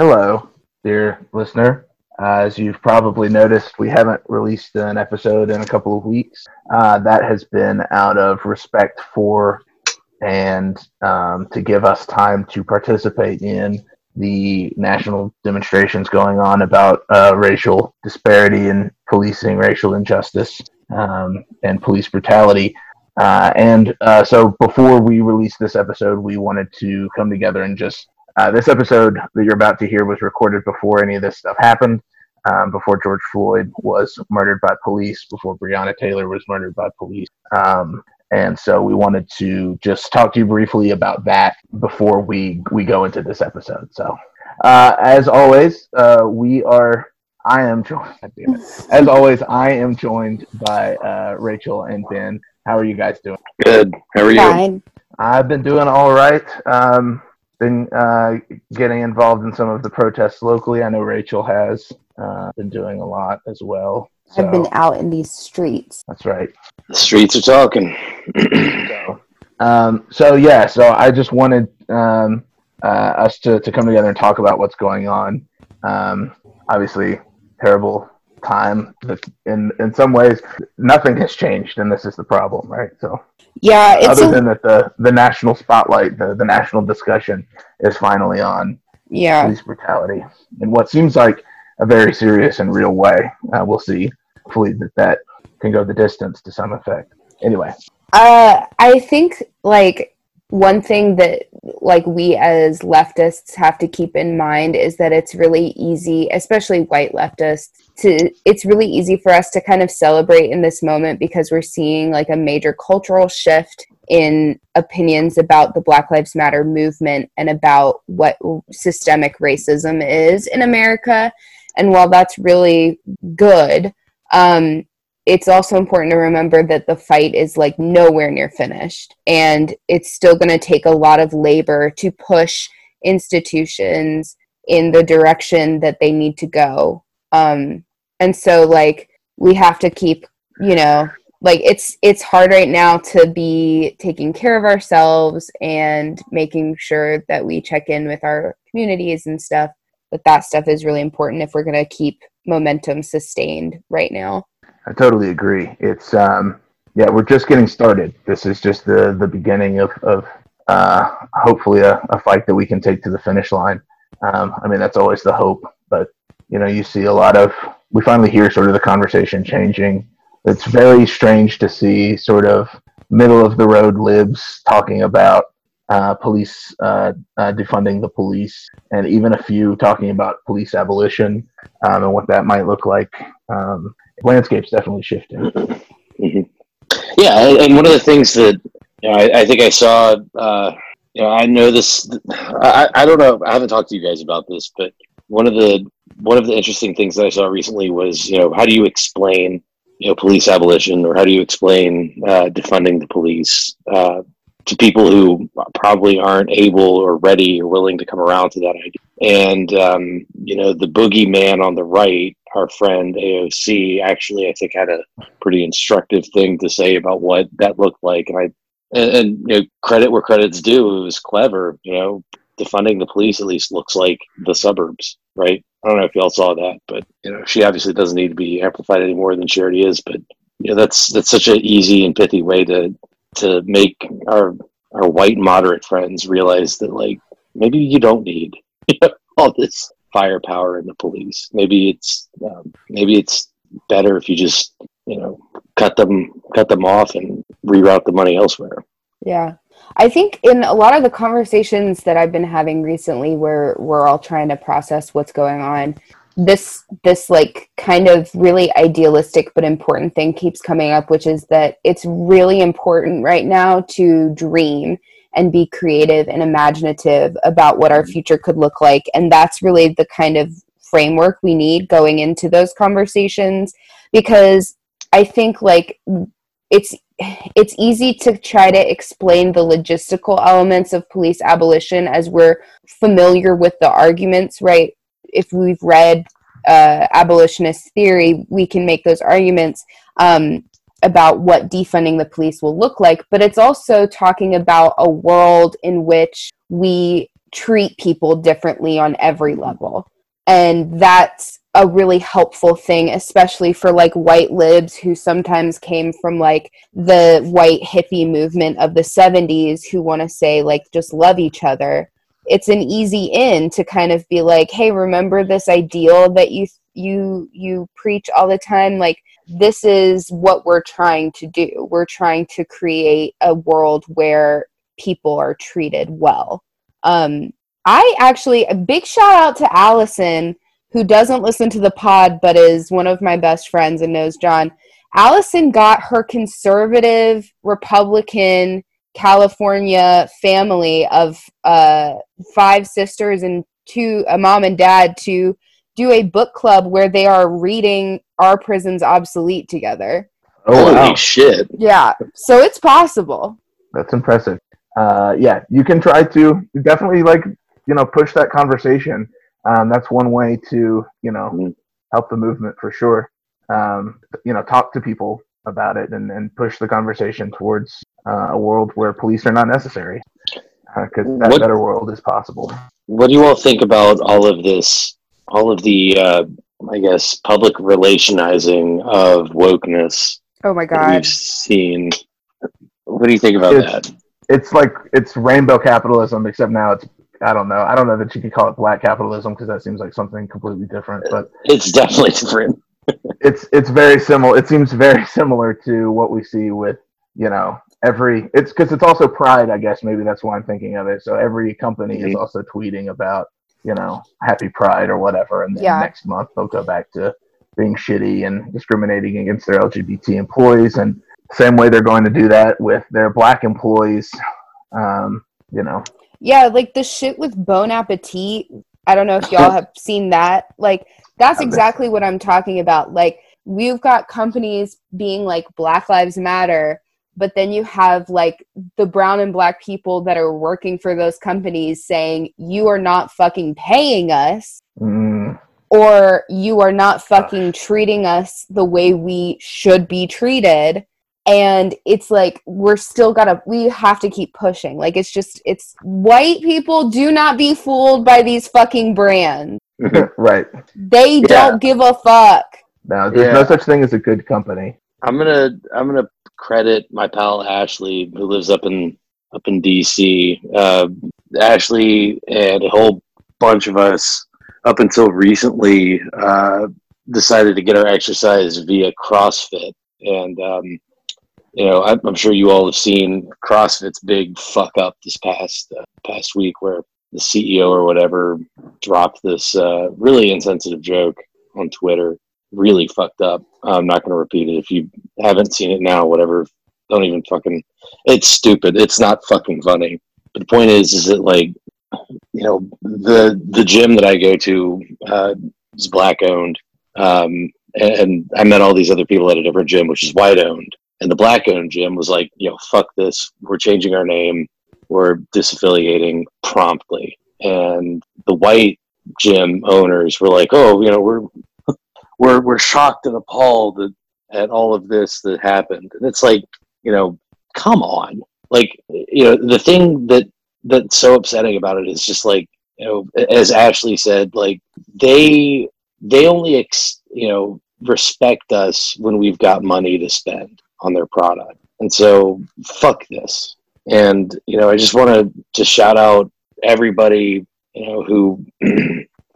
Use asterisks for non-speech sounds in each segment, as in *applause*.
Hello, dear listener. Uh, as you've probably noticed, we haven't released an episode in a couple of weeks. Uh, that has been out of respect for and um, to give us time to participate in the national demonstrations going on about uh, racial disparity and policing racial injustice um, and police brutality. Uh, and uh, so before we release this episode, we wanted to come together and just. Uh, this episode that you're about to hear was recorded before any of this stuff happened, um, before George Floyd was murdered by police, before Breonna Taylor was murdered by police. Um, and so we wanted to just talk to you briefly about that before we we go into this episode. So, uh, as always, uh, we are. I am joined. *laughs* As always, I am joined by uh, Rachel and Ben. How are you guys doing? Good. How are you? Fine. I've been doing all right. Um, been uh, getting involved in some of the protests locally. I know Rachel has uh, been doing a lot as well. I've been out in these streets. That's right. The streets are talking. So, um, so yeah, so I just wanted um, uh, us to, to come together and talk about what's going on. Um, obviously, terrible time. That In in some ways, nothing has changed, and this is the problem, right? So, Yeah, it's other a, than that, the the national spotlight, the, the national discussion is finally on yeah. police brutality in what seems like a very serious and real way. Uh, we'll see. Hopefully, that that can go the distance to some effect. Anyway, Uh, I think like one thing that like we as leftists have to keep in mind is that it's really easy, especially white leftists, to it's really easy for us to kind of celebrate in this moment because we're seeing like a major cultural shift in opinions about the Black Lives Matter movement and about what systemic racism is in America. And while that's really good, um, it's also important to remember that the fight is like nowhere near finished and it's still going to take a lot of labor to push institutions in the direction that they need to go. Um and so like we have to keep you know like it's it's hard right now to be taking care of ourselves and making sure that we check in with our communities and stuff but that stuff is really important if we're going to keep momentum sustained right now I totally agree. It's um, yeah, we're just getting started. This is just the the beginning of of uh, hopefully a, a fight that we can take to the finish line. Um, I mean, that's always the hope, but you know, you see a lot of we finally hear sort of the conversation changing. It's very strange to see sort of middle of the road libs talking about uh, police uh, uh, defunding the police, and even a few talking about police abolition um, and what that might look like. Um, landscape's definitely shifting. Mhm. Yeah, and and one of the things that you know, I, I think I saw, uh, you know, I know this. I, I don't know. I haven't talked to you guys about this, but one of the one of the interesting things that I saw recently was, you know, how do you explain, you know, police abolition, or how do you explain uh, defunding the police uh, to people who probably aren't able or ready or willing to come around to that idea? And um, you know, the boogeyman on the right, our friend AOC, actually, I think had a pretty instructive thing to say about what that looked like, and I and, and you know, credit where credit's due, it was clever. You know, defunding the police at least looks like the suburbs, right? I don't know if y'all saw that, but you know, she obviously doesn't need to be amplified any more than she already is. But you know, that's that's such an easy and pithy way to to make our our white moderate friends realize that like maybe you don't need *laughs* all this firepower in the police. Maybe it's um, maybe it's better if you just you know cut them cut them off and reroute the money elsewhere. Yeah. I think in a lot of the conversations that I've been having recently where we're all trying to process what's going on, this this like kind of really idealistic but important thing keeps coming up, which is that it's really important right now to dream and be creative and imaginative about what our mm-hmm. future could look like. And that's really the kind of framework we need going into those conversations because I think like it's it's easy to try to explain the logistical elements of police abolition as we're familiar with the arguments, right? If we've read uh, abolitionist theory, we can make those arguments um, about what defunding the police will look like. But it's also talking about a world in which we treat people differently on every level. And that's a really helpful thing, especially for like white libs who sometimes came from like the white hippie movement of the 70s who want to say, like, just love each other. It's an easy in to kind of be like, hey, remember this ideal that you you you preach all the time? Like this is what we're trying to do. We're trying to create a world where people are treated well. Um i actually a big shout out to allison who doesn't listen to the pod but is one of my best friends and knows john. Allison got her conservative republican california family of uh five sisters and two a mom and dad to do a book club where they are reading Are Prisons Obsolete together. Oh, Holy wow. shit. Yeah. So it's possible. That's impressive. Uh, yeah, you can try to definitely like, you know, push that conversation. Um, that's one way to, you know, mm-hmm. help the movement for sure. Um, you know, talk to people about it and, and push the conversation towards uh, a world where police are not necessary because uh, that what, better world is possible. What do you all think about all of this all of the uh, I guess public relationizing of wokeness. Oh my god! We've seen. What do you think about it's, that? It's like it's rainbow capitalism, except now it's I don't know. I don't know that you could call it black capitalism because that seems like something completely different. But it's definitely different. *laughs* it's it's very similar. It seems very similar to what we see with you know every. It's because it's also Pride. I guess maybe that's why I'm thinking of it. So every company mm-hmm. is also tweeting about you know, happy pride or whatever. And then yeah. next month they'll go back to being shitty and discriminating against their LGBT employees. And same way they're going to do that with their black employees, um, you know. Yeah, like the shit with Bon Appetit. I don't know if y'all *laughs* have seen that. Like, that's exactly what I'm talking about. Like, we've got companies being like Black Lives Matter but then you have like the brown and black people that are working for those companies saying you are not fucking paying us mm. or you are not fucking treating us the way we should be treated. And it's like we're still gotta we have to keep pushing. Like it's just it's white people do not be fooled by these fucking brands. *laughs* Right. They yeah. don't give a fuck. No there's yeah. no such thing as a good company. I'm gonna i'm gonna credit my pal Ashley, who lives up in up in DC. Uh, Ashley and a whole bunch of us, up until recently, uh, decided to get our exercise via CrossFit, and um, you know, I'm, I'm, sure you all have seen CrossFit's big fuck up this past uh, past week, where the CEO or whatever dropped this uh, really insensitive joke on Twitter really fucked up. I'm not going to repeat it. If you haven't seen it now, whatever, don't even fucking. It's stupid. It's not fucking funny. But the point is, is that like, you know, the the gym that I go to uh, is black owned, um, and, and I met all these other people at a different gym, which is white owned. And the black owned gym was like, you know, fuck this. We're changing our name. We're disaffiliating promptly. And the white gym owners were like, oh, you know, we're we're we're shocked and appalled at, at all of this that happened. And it's like, you know, come on. Like, you know, the thing that that's so upsetting about it is just like, you know, as Ashley said, like they they only ex, you know respect us when we've got money to spend on their product. And so fuck this. And you know, I just want to to shout out everybody, you know, who *clears throat*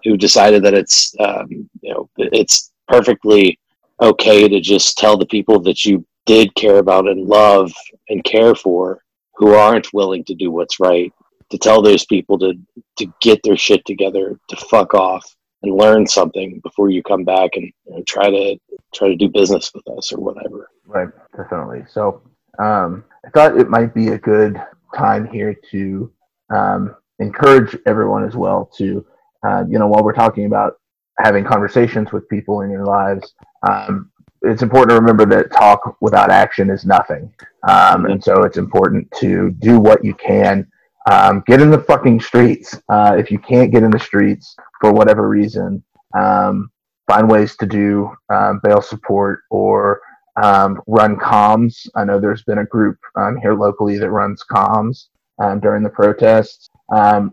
who decided that it's um, you know it's perfectly okay to just tell the people that you did care about and love and care for who aren't willing to do what's right to tell those people to to get their shit together to fuck off and learn something before you come back and you know, try to try to do business with us or whatever. Right. Definitely. So um, i thought it might be a good time here to um, encourage everyone as well to uh, you know while we're talking about having conversations with people in your lives, um, it's important to remember that talk without action is nothing. Um, and so it's important to do what you can. Um, get in the fucking streets. Uh, if you can't get in the streets for whatever reason, um, find ways to do um, bail support or um, run comms. I know there's been a group um, here locally that runs comms during the protests.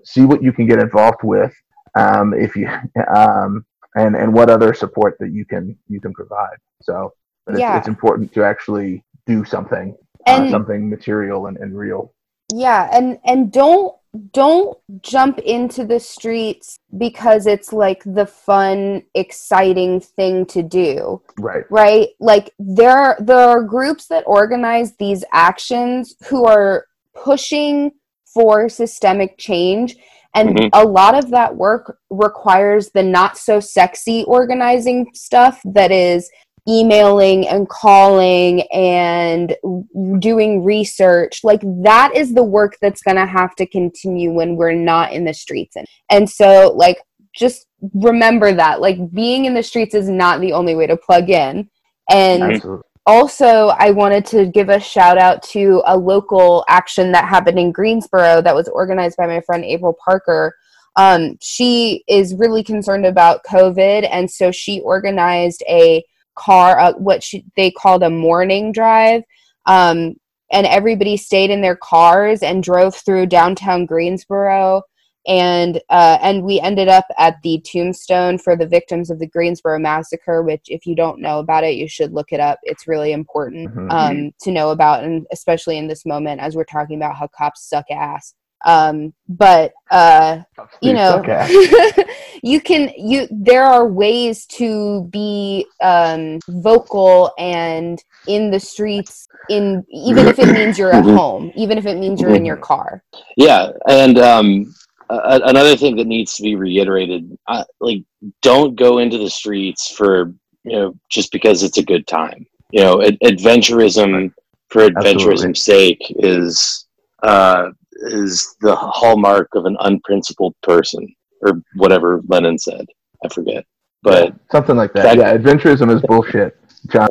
see what you can get involved with um, if you *laughs* um, and and what other support that you can you can provide so Yeah. it's, it's important to actually do something And- uh, something material and, and real Yeah, and and don't don't jump into the streets because it's like the fun, exciting thing to do. right right like there are there are groups that organize these actions who are pushing for systemic change and Mhm. a lot of that work requires the not so sexy organizing stuff that is emailing and calling and doing research. Like that is the work that's going to have to continue when we're not in the streets. And, and so like just remember that like being in the streets is not the only way to plug in. And absolutely also i wanted to give a shout out to a local action that happened in greensboro that was organized by my friend april parker. Um, she is really concerned about covid and so she organized a car uh, what she, they called a morning drive. Um, and everybody stayed in their cars and drove through downtown greensboro and uh, and we ended up at the tombstone for the victims of the Greensboro massacre. Which, if you don't know about it, you should look it up. It's really important Mhm. um, to know about, and especially in this moment as we're talking about how cops suck ass. Um, but uh, you know, *laughs* you can you there are ways to be um, vocal and in the streets. In even if it means you're at *coughs* home, even if it means you're in your car. Yeah, and um, a- another thing that needs to be reiterated, uh, like don't go into the streets for you know just because it's a good time. You know, ad- adventurism for adventurism's sake is uh, is the hallmark of an unprincipled person, or whatever Lenin said. I forget, but something like that that- yeah adventurism is bullshit john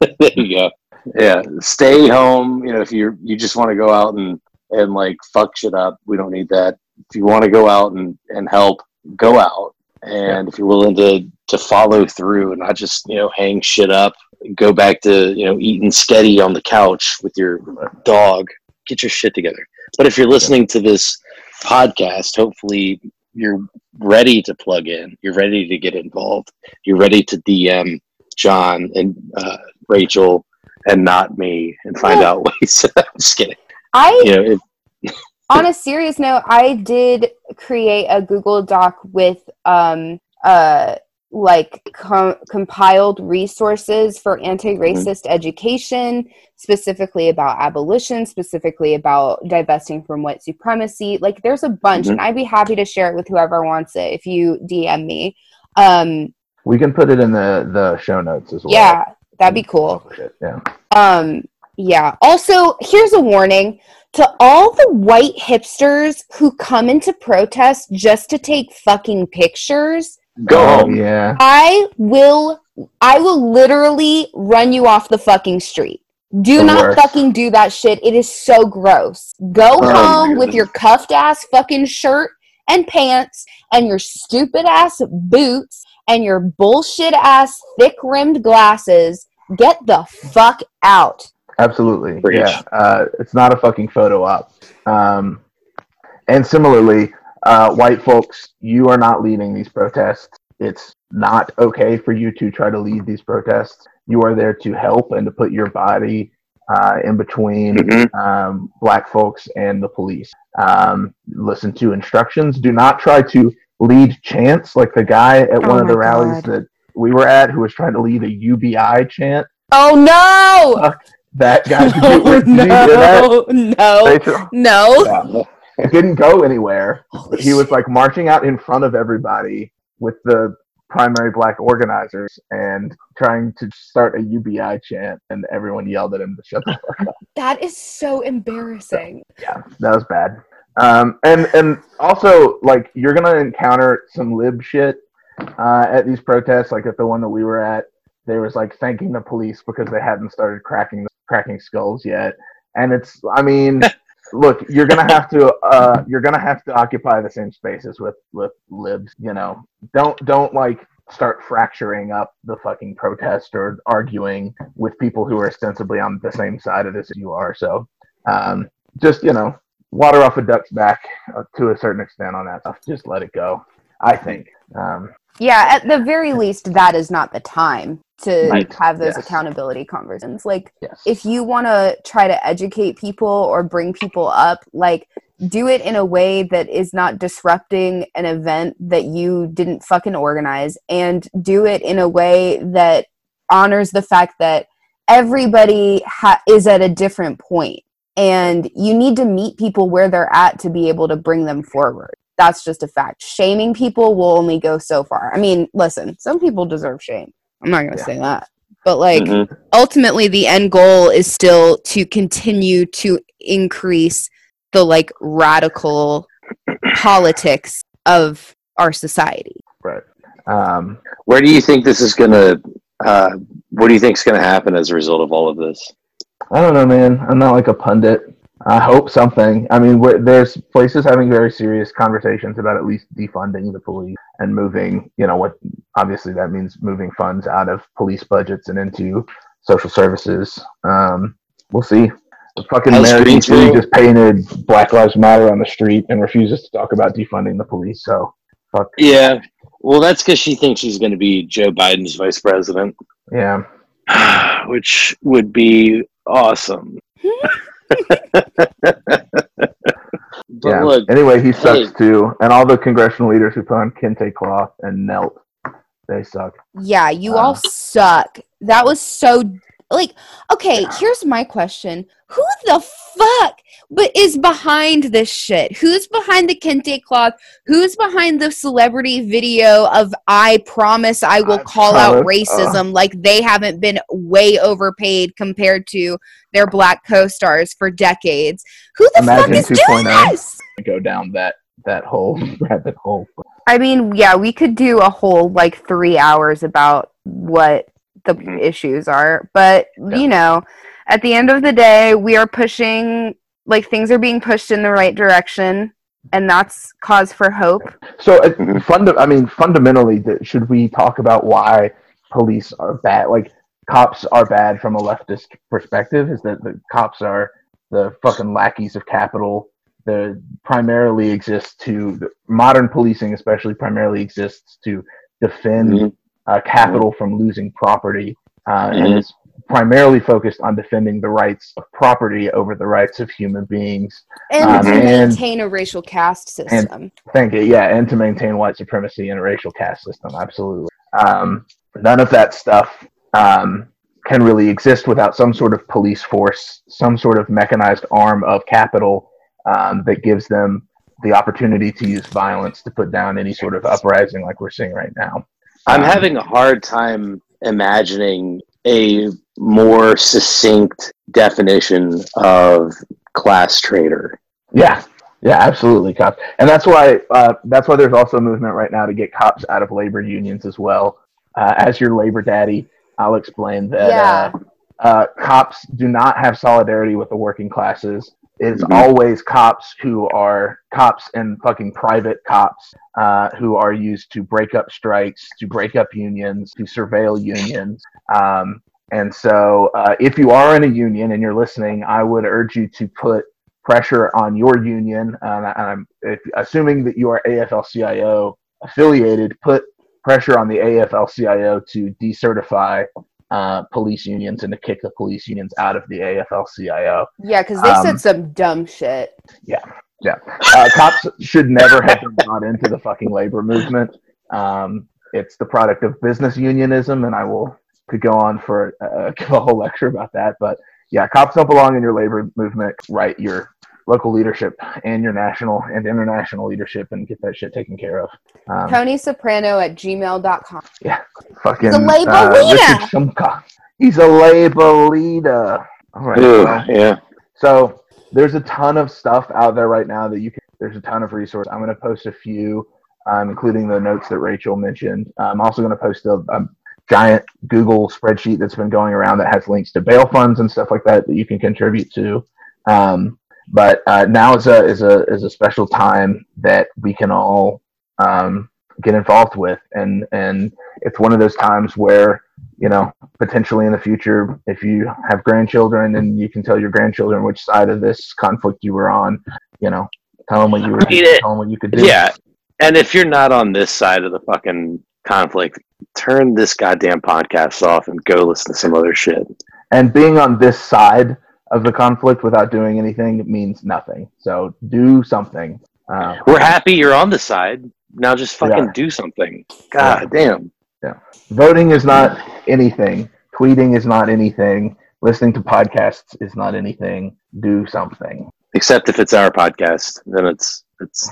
*laughs* there you go. Yeah, stay home. You know, if you you just want to go out and and like fuck shit up, we don't need that. If you want to go out and and help, go out. And if you're willing to to follow through and not just you know hang shit up, go back to you know eating steady on the couch with your dog. Get your shit together. But if you're listening to this podcast, hopefully you're ready to plug in. You're ready to get involved. You're ready to DM John and uh, Rachel and not me and find Yeah. out *laughs* ways. I'm just kidding. I You know, if, on a serious note, I did create a Google Doc with um uh like com- compiled resources for anti-racist education, specifically about abolition, specifically about divesting from white supremacy. Like there's a bunch, Mhm. and I'd be happy to share it with whoever wants it if you DM me. Um, we can put it in the the show notes as well yeah, that'd be cool. Yeah Um, yeah. Also, here's a warning to all the white hipsters who come into protest just to take fucking pictures. go Oh, home. yeah I will I will literally run you off the fucking street. Do The not worst. fucking do that shit. It is so gross. Go Oh home with your cuffed ass fucking shirt and pants and your stupid ass boots and your bullshit ass thick rimmed glasses. Get the fuck out. Absolutely. Preach. Yeah. Uh, it's not a fucking photo op. Um, and similarly, uh, white folks, you are not leading these protests. It's not okay for you to try to lead these protests. You are there to help and to put your body uh, in between Mhm. um, black folks and the police. Um, listen to instructions. Do not try to lead chants like the guy at Oh one of the rallies God. that we were at who was trying to lead a UBI chant. Oh no! That guy. *laughs* You hear that? no, no, Rachel? no. Yeah. It didn't go anywhere. Holy He was like marching out in front of everybody with the primary black organizers and trying to start a UBI chant, and everyone yelled at him to shut the fuck up. That is so embarrassing. Yeah, that was bad. Um, and and also like you're gonna encounter some lib shit uh, at these protests. Like at the one that we were at, there was like thanking the police because they hadn't started cracking cracking skulls yet. And it's, I mean, *laughs* look, you're gonna have to uh, you're gonna have to occupy the same spaces with with libs. You know, don't don't like start fracturing up the fucking protest or arguing with people who are ostensibly on the same side of this as you are. So um, just you know water off a duck's back uh, to a certain extent on that stuff. Just let it go. I think. Um, Yeah, at the very least, that is not the time to Right, have those yes. accountability conversations. Like, yes. if you want to try to educate people or bring people up, like, do it in a way that is not disrupting an event that you didn't fucking organize, and do it in a way that honors the fact that everybody ha- is at a different point and you need to meet people where they're at to be able to bring them forward that's just a fact shaming people will only go so far i mean listen some people deserve shame i'm not going to Yeah. say that but like Mhm. ultimately the end goal is still to continue to increase the like radical politics of our society right. Um, Where do you think this is gonna? Uh, what do you think is gonna happen as a result of all of this? I don't know, man. I'm not like a pundit. I hope something. I mean, there's places having very serious conversations about at least defunding the police and moving, you know, what obviously that means moving funds out of police budgets and into social services. Um, we'll see. The fucking Has mayor Greensboro- just painted Black Lives Matter on the street and refuses to talk about defunding the police. So, fuck. Yeah. Well, that's because she thinks she's going to be Joe Biden's vice president, Yeah. *sighs* which would be awesome. *laughs* but yeah. look, anyway, he sucks hey. too. And all the congressional leaders who put on kente cloth and knelt, they suck. Yeah, you Uh. all suck. That was so like okay, here's my question. Who the fuck but is behind this shit? Who's behind the kente cloth? Who's behind the celebrity video of I promise I will I call out promise, uh. racism like they haven't been way overpaid compared to their black co-stars for decades? Who the Imagine fuck is doing 2.0. this? Go down that that whole *laughs* rabbit hole. I mean, yeah, we could do a whole like three hours about what the Mhm. issues are, but Yeah. you know, at the end of the day, we are pushing like things are being pushed in the right direction, and that's cause for hope. So, uh, funda- I mean, fundamentally, th- should we talk about why police are bad? Like, cops are bad from a leftist perspective. Is that the cops are the fucking lackeys of capital? They primarily exist to modern policing, especially, primarily exists to defend Mhm. Uh, capital from losing property, uh, and Mhm. it's primarily focused on defending the rights of property over the rights of human beings. And Um, to and- maintain a racial caste system. Thank you. Yeah, and to maintain white supremacy and a racial caste system. Absolutely. Um, none of that stuff um, can really exist without some sort of police force, some sort of mechanized arm of capital um, that gives them the opportunity to use violence to put down any sort of uprising like we're seeing right now. I'm Um, having a hard time imagining a more succinct definition of class traitor. Yeah, yeah, absolutely, cops, and that's why uh, that's why there's also a movement right now to get cops out of labor unions as well. Uh, as your labor daddy, I'll explain that Yeah. uh, uh, cops do not have solidarity with the working classes. It's Mhm. always cops who are cops and fucking private cops uh, who are used to break up strikes, to break up unions, to surveil unions. Um, and so, uh, if you are in a union and you're listening, I would urge you to put pressure on your union. Um, and I'm if, assuming that you are AFL-CIO affiliated, put pressure on the AFL-CIO to decertify uh, police unions and to kick the police unions out of the AFL-CIO. Yeah, because they Um, said some dumb shit. Yeah, yeah. Uh, cops should never have been brought into the fucking labor movement. Um, it's the product of business unionism, and I will could go on for uh, *laughs* give a whole lecture about that. But yeah, cops don't belong in your labor movement. Right, your local leadership and your national and international leadership, and get that shit taken care of. Um, Tony Soprano at gmail.com. Yeah. Fucking The labor uh, leader! Richard Trumka. He's a labor leader. All right. Ooh, well, yeah. so there's a ton of stuff out there right now that you can. There's a ton of resources. I'm going to post a few, um, including the notes that Rachel mentioned. I'm also going to post a, a giant Google spreadsheet that's been going around that has links to bail funds and stuff like that that you can contribute to. Um, but uh, now is a is a is a special time that we can all um, get involved with, and and it's one of those times where you know potentially in the future if you have grandchildren and you can tell your grandchildren which side of this conflict you were on you know, tell them what you were, I mean, it- tell them what you could do. Yeah. And if you're not on this side of the fucking conflict, turn this goddamn podcast off and go listen to some other shit. And being on this side of the conflict without doing anything means nothing. So do something. Uh, We're happy you're on the side. Now just fucking do something. God damn. Yeah. Voting is not anything. Tweeting is not anything. Listening to podcasts is not anything. Do something. Except if it's our podcast, then it's it's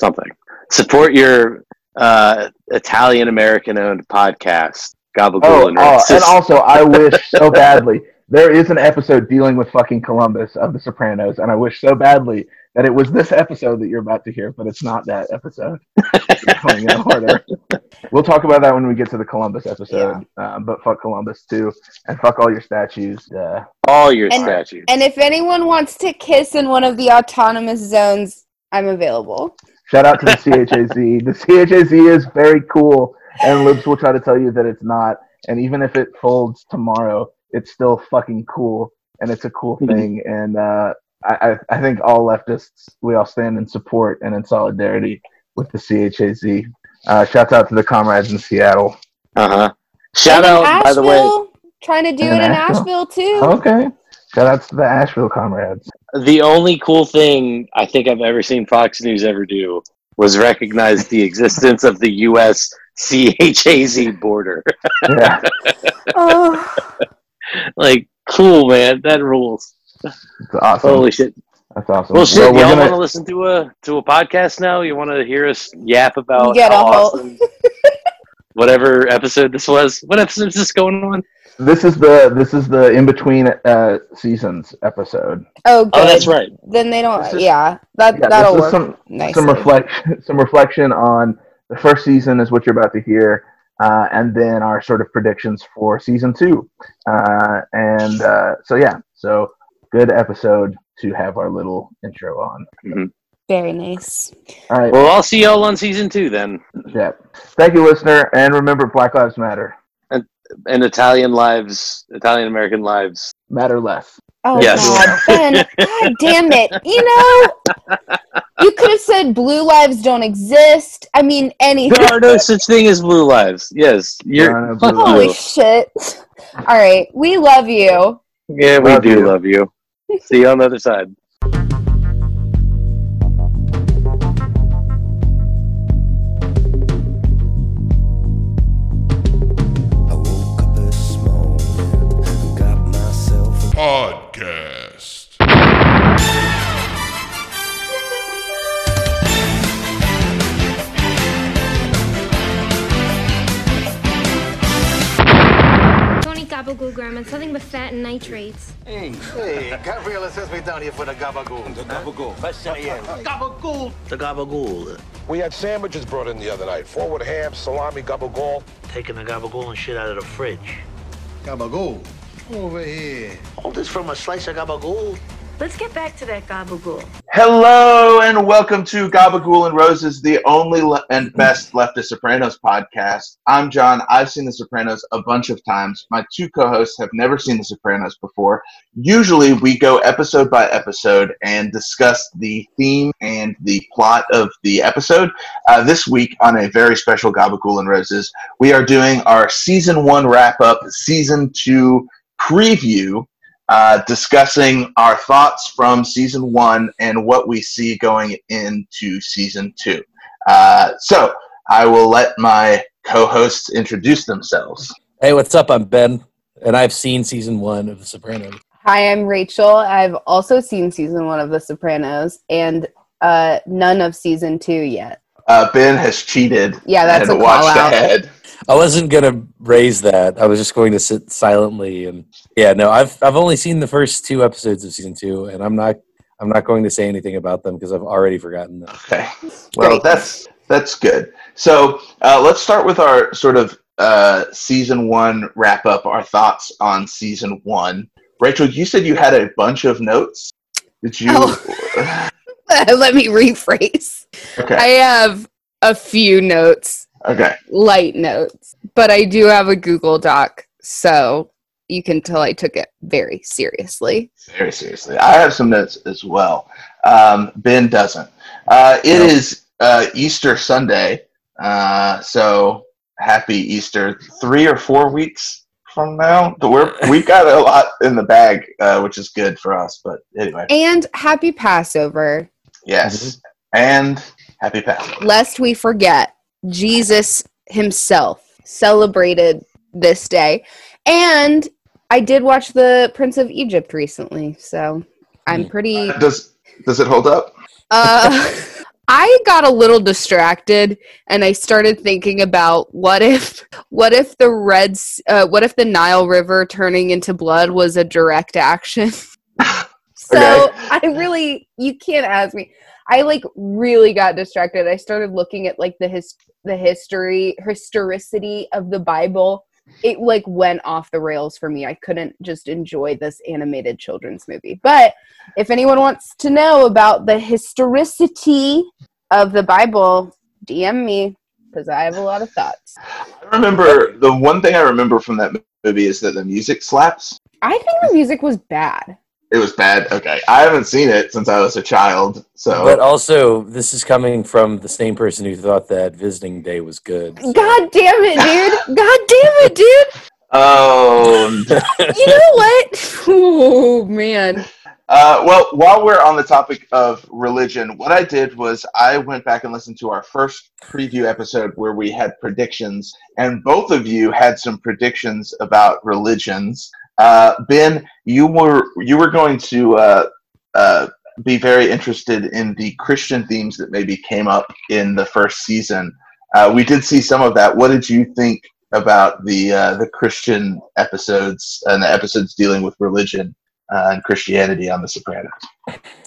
something. Support your uh, Italian American owned podcast, Gabagool Oh, oh, and also, I wish so *laughs* badly there is an episode dealing with fucking Columbus of The Sopranos, and I wish so badly that it was this episode that you're about to hear, but it's not that episode. It's going in. We'll talk about that when we get to the Columbus episode. Um, but fuck Columbus too, and fuck all your statues. Uh, All your And- statues. And if anyone wants to kiss in one of the autonomous zones, I'm available. shout out to the CHAZ. *laughs* The CHAZ is very cool, and Libs will try to tell you that it's not. And even if it folds tomorrow, it's still fucking cool, and it's a cool *laughs* thing. And uh, I, I, I think all leftists, we all stand in support and in solidarity with the CHAZ. Uh, shouts out to the comrades in Seattle. Uh huh. Shout And in out, by the way, trying to do And it in in Asheville. Asheville too. Okay. Shout out to the Asheville comrades. the only cool thing I think I've ever seen Fox News ever do was recognize the existence of the U.S. CHAZ border. Yeah, *laughs* Oh, *laughs* like, cool, man. That rules. it's awesome. Holy shit. That's awesome. Well, shit. Well, y'all gonna- want to listen to a to a podcast now? You want to hear us yap about get how awesome whatever episode this was? What episode is this going on? This is the this is the in between uh, seasons episode. oh, good. Oh, that's right. Then they don't. Is- yeah, that Yeah, that'll work some nicely. some reflection *laughs* some reflection on the first season is what you're about to hear, uh, and then our sort of predictions for season two. Uh, and uh, so yeah, so good episode to have our little intro on. Very nice. All right, Well, I'll see y'all on season two then. yeah. Thank you, listener, and remember, Black Lives Matter And, And Italian lives, Italian American lives. matter less. Oh Yes. God, Ben! God damn it! You know, you could have said blue lives don't exist. I mean, anything. There are no such thing as blue lives. Yes, you're. are no blue. Holy you. shit! All right, we love you. Yeah, we Love do you. love you. *laughs* See you on the other side. I Gabagool Grandma, it's nothing but fat and nitrates. Hey, hey, Gabriela says we're down here for the gabagool. The gabagool. Gabagool. The gabagool. We had sandwiches brought in the other night. Four with ham, salami, gabagool. Taking the gabagool and shit out of the fridge. Gabagool. Over here. All this from a slice of gabagool? Let's get back to that gabagool. Hello and welcome to Gabagool and Roses, the only le- and best leftist Sopranos podcast. I'm John. I've seen The Sopranos a bunch of times. My two co-hosts have never seen The Sopranos before. Usually, we go episode by episode and discuss the theme and the plot of the episode. Uh, this week, on a very special Gabagool and Roses, we are doing our season one wrap up, season two preview uh, discussing our thoughts from season one and what we see going into season two. Uh, so I will let my co-hosts introduce themselves. Hey, what's up? I'm Ben, and I've seen season one of The Sopranos. Hi, I'm Rachel. I've also seen season one of The Sopranos and uh, none of season two yet. Uh, ben has cheated. Yeah, that's and a watched call-out. ahead. I wasn't gonna raise that. I was just going to sit silently and yeah, no, I've I've only seen the first two episodes of season two, and I'm not I'm not going to say anything about them because I've already forgotten them. Okay. Well, Great. that's that's good. So uh, let's start with our sort of uh, season one wrap up. Our thoughts on season one. Rachel, you said you had a bunch of notes. Did you? *laughs* *laughs* Let me rephrase. okay. I have a few notes, okay. light notes, but I do have a Google Doc, so you can tell I took it very seriously. Very seriously. I have some notes as well. Um, ben doesn't. Uh, it is uh, Easter Sunday, uh, so happy Easter. Three or four weeks from now, but we're *laughs* we've got a lot in the bag, uh, which is good for us. But anyway, And happy Passover. Yes, and happy Passover. Lest we forget, Jesus himself celebrated this day. And I did watch The Prince of Egypt recently, so I'm pretty Does does it hold up? uh *laughs* I got a little distracted and I started thinking about what if what if the reds uh, what if the Nile River turning into blood was a direct action? *laughs* so I really you can't ask me. I like really got distracted. I started looking at like the his the history historicity of the Bible. It like went off the rails for me. I couldn't just enjoy this animated children's movie. But if anyone wants to know about the historicity of the Bible, DM me because I have a lot of thoughts. I remember the one thing I remember from that movie is that the music slaps. I think the music was bad. It was bad. Okay, I haven't seen it since I was a child, so But also, this is coming from the same person who thought that Visiting Day was good. God damn it, dude! God damn it, dude! oh. *laughs* You know what? Oh man. Uh, well, while we're on the topic of religion, what I did was I went back and listened to our first preview episode where we had predictions, and both of you had some predictions about religions. Uh, ben, you were you were going to uh, uh, be very interested in the Christian themes that maybe came up in the first season. Uh, we did see some of that. What did you think about the uh, the Christian episodes and the episodes dealing with religion? and Christianity on The Sopranos.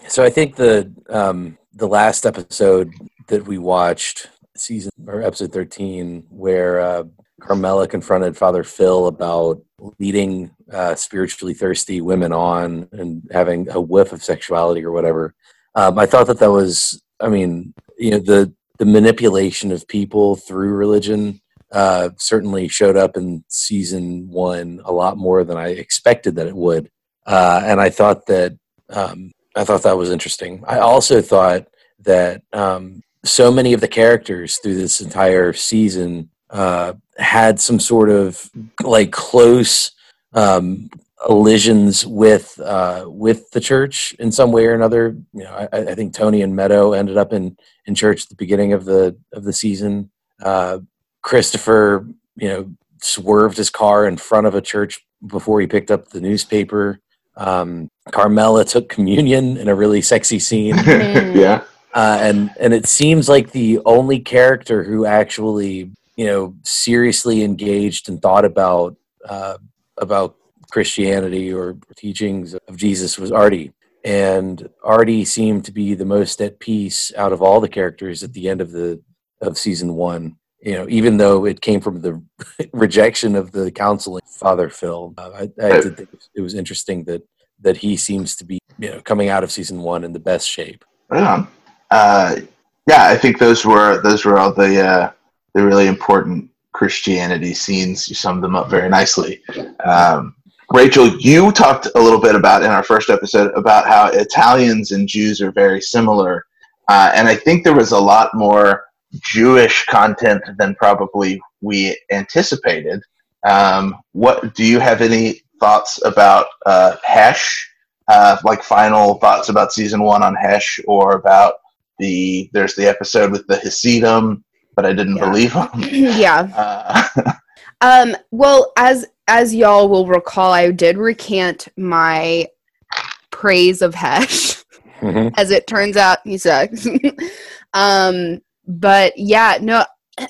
So I think the um, the last episode that we watched, season or episode thirteen, where uh, Carmela confronted Father Phil about leading uh, spiritually thirsty women on and having a whiff of sexuality or whatever. Um, I thought that that was, I mean, you know, the the manipulation of people through religion uh, certainly showed up in season one a lot more than I expected that it would uh, and I thought that um, I thought that was interesting. I also thought that um, so many of the characters through this entire season uh, had some sort of like close um, elisions with uh, with the church in some way or another. You know, I, I think Tony and Meadow ended up in in church at the beginning of the of the season. Uh, Christopher, you know, swerved his car in front of a church before he picked up the newspaper. Um, Carmela took communion in a really sexy scene. *laughs* yeah. Uh, and and it seems like the only character who actually you know seriously engaged and thought about uh, about Christianity or teachings of Jesus was Artie, and Artie seemed to be the most at peace out of all the characters at the end of the of season one. You know, even though it came from the *laughs* rejection of the counseling Father Phil, uh, I, I did think it was interesting that that he seems to be you know coming out of season one in the best shape. Yeah. Uh, yeah, I think those were those were all the uh, the really important Christianity scenes. You summed them up very nicely. Um, Rachel, you talked a little bit about in our first episode about how Italians and Jews are very similar, uh, and I think there was a lot more Jewish content than probably we anticipated. Um, what do you have any thoughts about uh, Hesh? Uh, like final thoughts about season one on Hesh, or about the there's the episode with the Hasidim, but I didn't believe them. *laughs* yeah. *laughs* Uh, *laughs* Um, well, as as y'all will recall, I did recant my praise of Hesh. Mhm. As it turns out, he sucks. um, but yeah, no,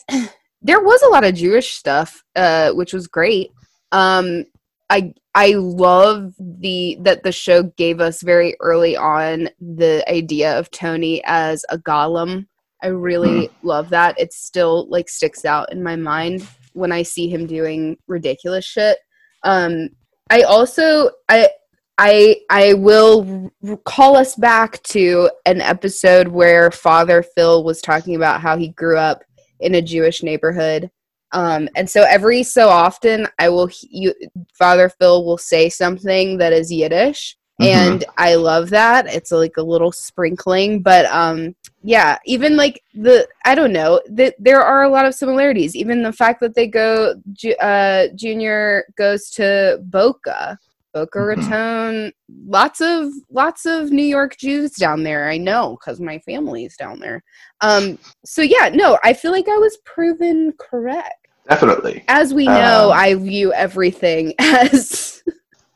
*clears throat* there was a lot of Jewish stuff, uh, which was great. Um, I I love the that the show gave us very early on the idea of Tony as a golem. I really love that. It still like sticks out in my mind when I see him doing ridiculous shit. Um, I also I I I will call us back to an episode where Father Phil was talking about how he grew up in a Jewish neighborhood. Um, and so every so often, I will you, Father Phil will say something that is Yiddish, and I love that. It's like a little sprinkling, but um, yeah, even like the I don't know that there are a lot of similarities. Even the fact that they go, uh, Junior goes to Boca, Boca Mhm. Raton. Lots of lots of New York Jews down there. I know because my family's down there. Um, so yeah, no, I feel like I was proven correct. Definitely. As we know, Um, I view everything *laughs* as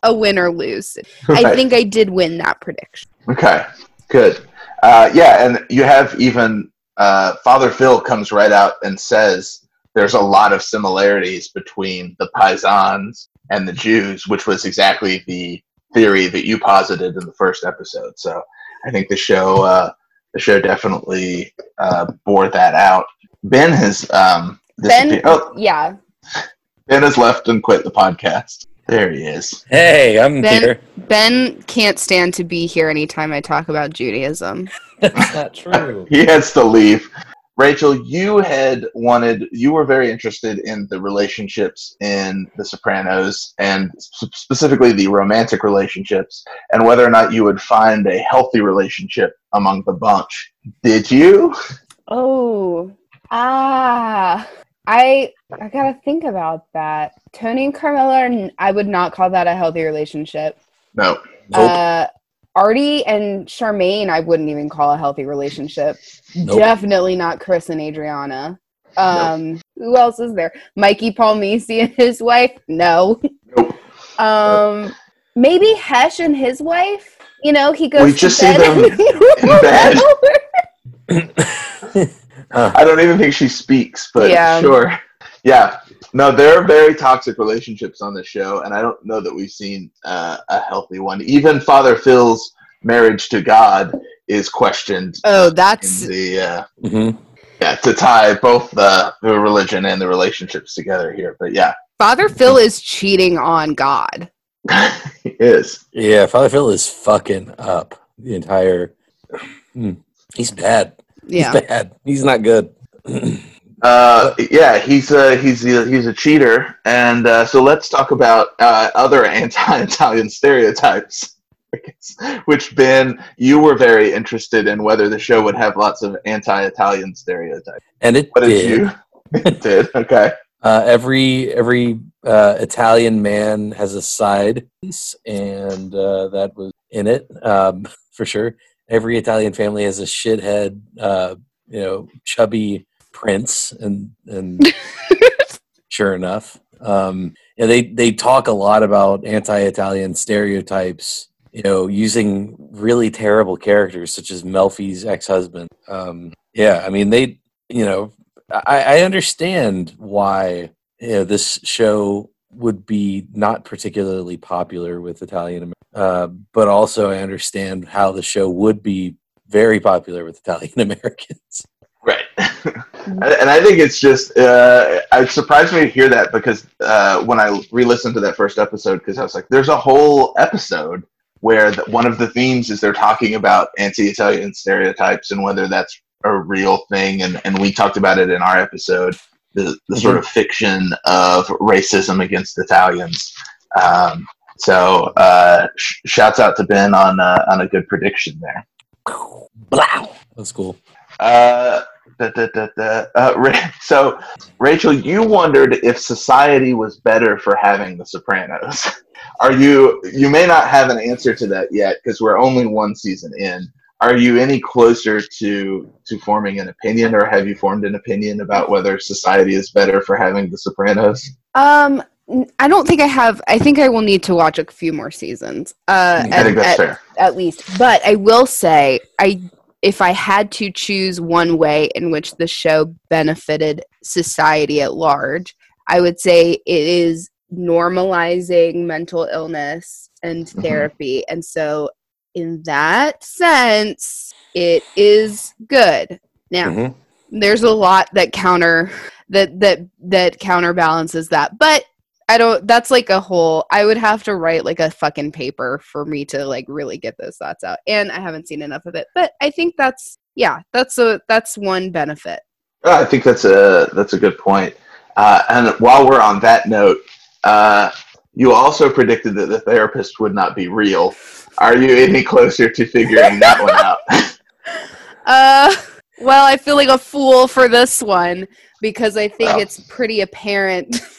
a win or lose. I think I did win that prediction. Okay, good. Uh, yeah, and you have even uh, Father Phil comes right out and says there's a lot of similarities between the Paisans and the Jews, which was exactly the theory that you posited in the first episode. So I think the show uh, the show definitely uh, bore that out. Ben has um, Ben. Oh, yeah, Ben has left and quit the podcast. There he is. Hey, I'm Ben- here. Ben can't stand to be here anytime I talk about Judaism. *laughs* That's not true. *laughs* he has to leave. Rachel, you had wanted, you were very interested in the relationships in The Sopranos and specifically the romantic relationships and whether or not you would find a healthy relationship among the bunch. Did you? Oh, ah, I I gotta think about that. Tony and Carmela, are n- I would not call that a healthy relationship. No. Nope. Uh, Artie and Charmaine, I wouldn't even call a healthy relationship. Nope. Definitely not Chris and Adriana. Um, who else is there? Mikey Palmice and his wife? No. Nope. *laughs* Um, maybe Hesh and his wife. You know, he goes. We to just see bed them in bed. *laughs* *laughs* Uh, I don't even think she speaks, but Yeah. sure. *laughs* Yeah. No, there are very toxic relationships on the show, and I don't know that we've seen uh, a healthy one. Even Father Phil's marriage to God is questioned oh, that's the uh, mhm. yeah to tie both the, the religion and the relationships together here. But yeah, Father Phil is cheating on God. *laughs* he is. Yeah, Father Phil is fucking up the entire. Hmm. He's bad. Yeah. He's bad. He's not good. *clears throat* Uh, yeah, he's a he's a, he's a cheater, and uh, so let's talk about uh, other *laughs* anti-Italian stereotypes. Which Ben, you were very interested in whether the show would have lots of anti-Italian stereotypes. and it What did did. you? *laughs* It did. Okay. Uh, every every uh, Italian man has a side piece, and uh, that was in it um, *laughs* for sure. Every Italian family has a shithead, uh, you know, chubby prince, and and *laughs* sure enough, um, yeah, they they talk a lot about anti-Italian stereotypes. You know, using really terrible characters such as Melfi's ex-husband. Um, yeah, I mean they, you know, I, I understand why you know, this show would be not particularly popular with Italian, uh, but also I understand how the show would be very popular with Italian *laughs* Americans. Right. *laughs* and and I think it's just, uh, it surprised me to hear that because uh, when I re listened to that first episode, because I was like, there's a whole episode where the, one of the themes is they're talking about anti Italian stereotypes and whether that's a real thing. And, and we talked about it in our episode the, the sort of fiction of racism against Italians. Um, so uh, sh- shouts out to Ben on, uh, on a good prediction there. Blow. That's cool. Uh, da, da, da, da. Uh, Ra- *laughs* so, Rachel, you wondered if society was better for having The Sopranos. *laughs* Are you? You may not have an answer to that yet because we're only one season in. Are you any closer to to forming an opinion, or have you formed an opinion about whether society is better for having The Sopranos? Um, n- I don't think I have. I think I will need to watch a few more seasons. Uh, I at, that's at- fair. at least. But I will say, I if I had to choose one way in which the show benefited society at large, I would say it is normalizing mental illness and Mhm. therapy. And so, in that sense, it is good. Now, Mhm. there's a lot that counter that that that counterbalances that, but I don't. That's like a whole. I would have to write like a fucking paper for me to like really get those thoughts out, and I haven't seen enough of it. But I think that's yeah, that's a that's one benefit. Uh, I think that's a that's a good point. Uh, and while we're on that note, uh, you also predicted that the therapist would not be real. Are you any closer to figuring that one out? *laughs* *laughs* Uh, well, I feel like a fool for this one because I think it's pretty apparent, *laughs*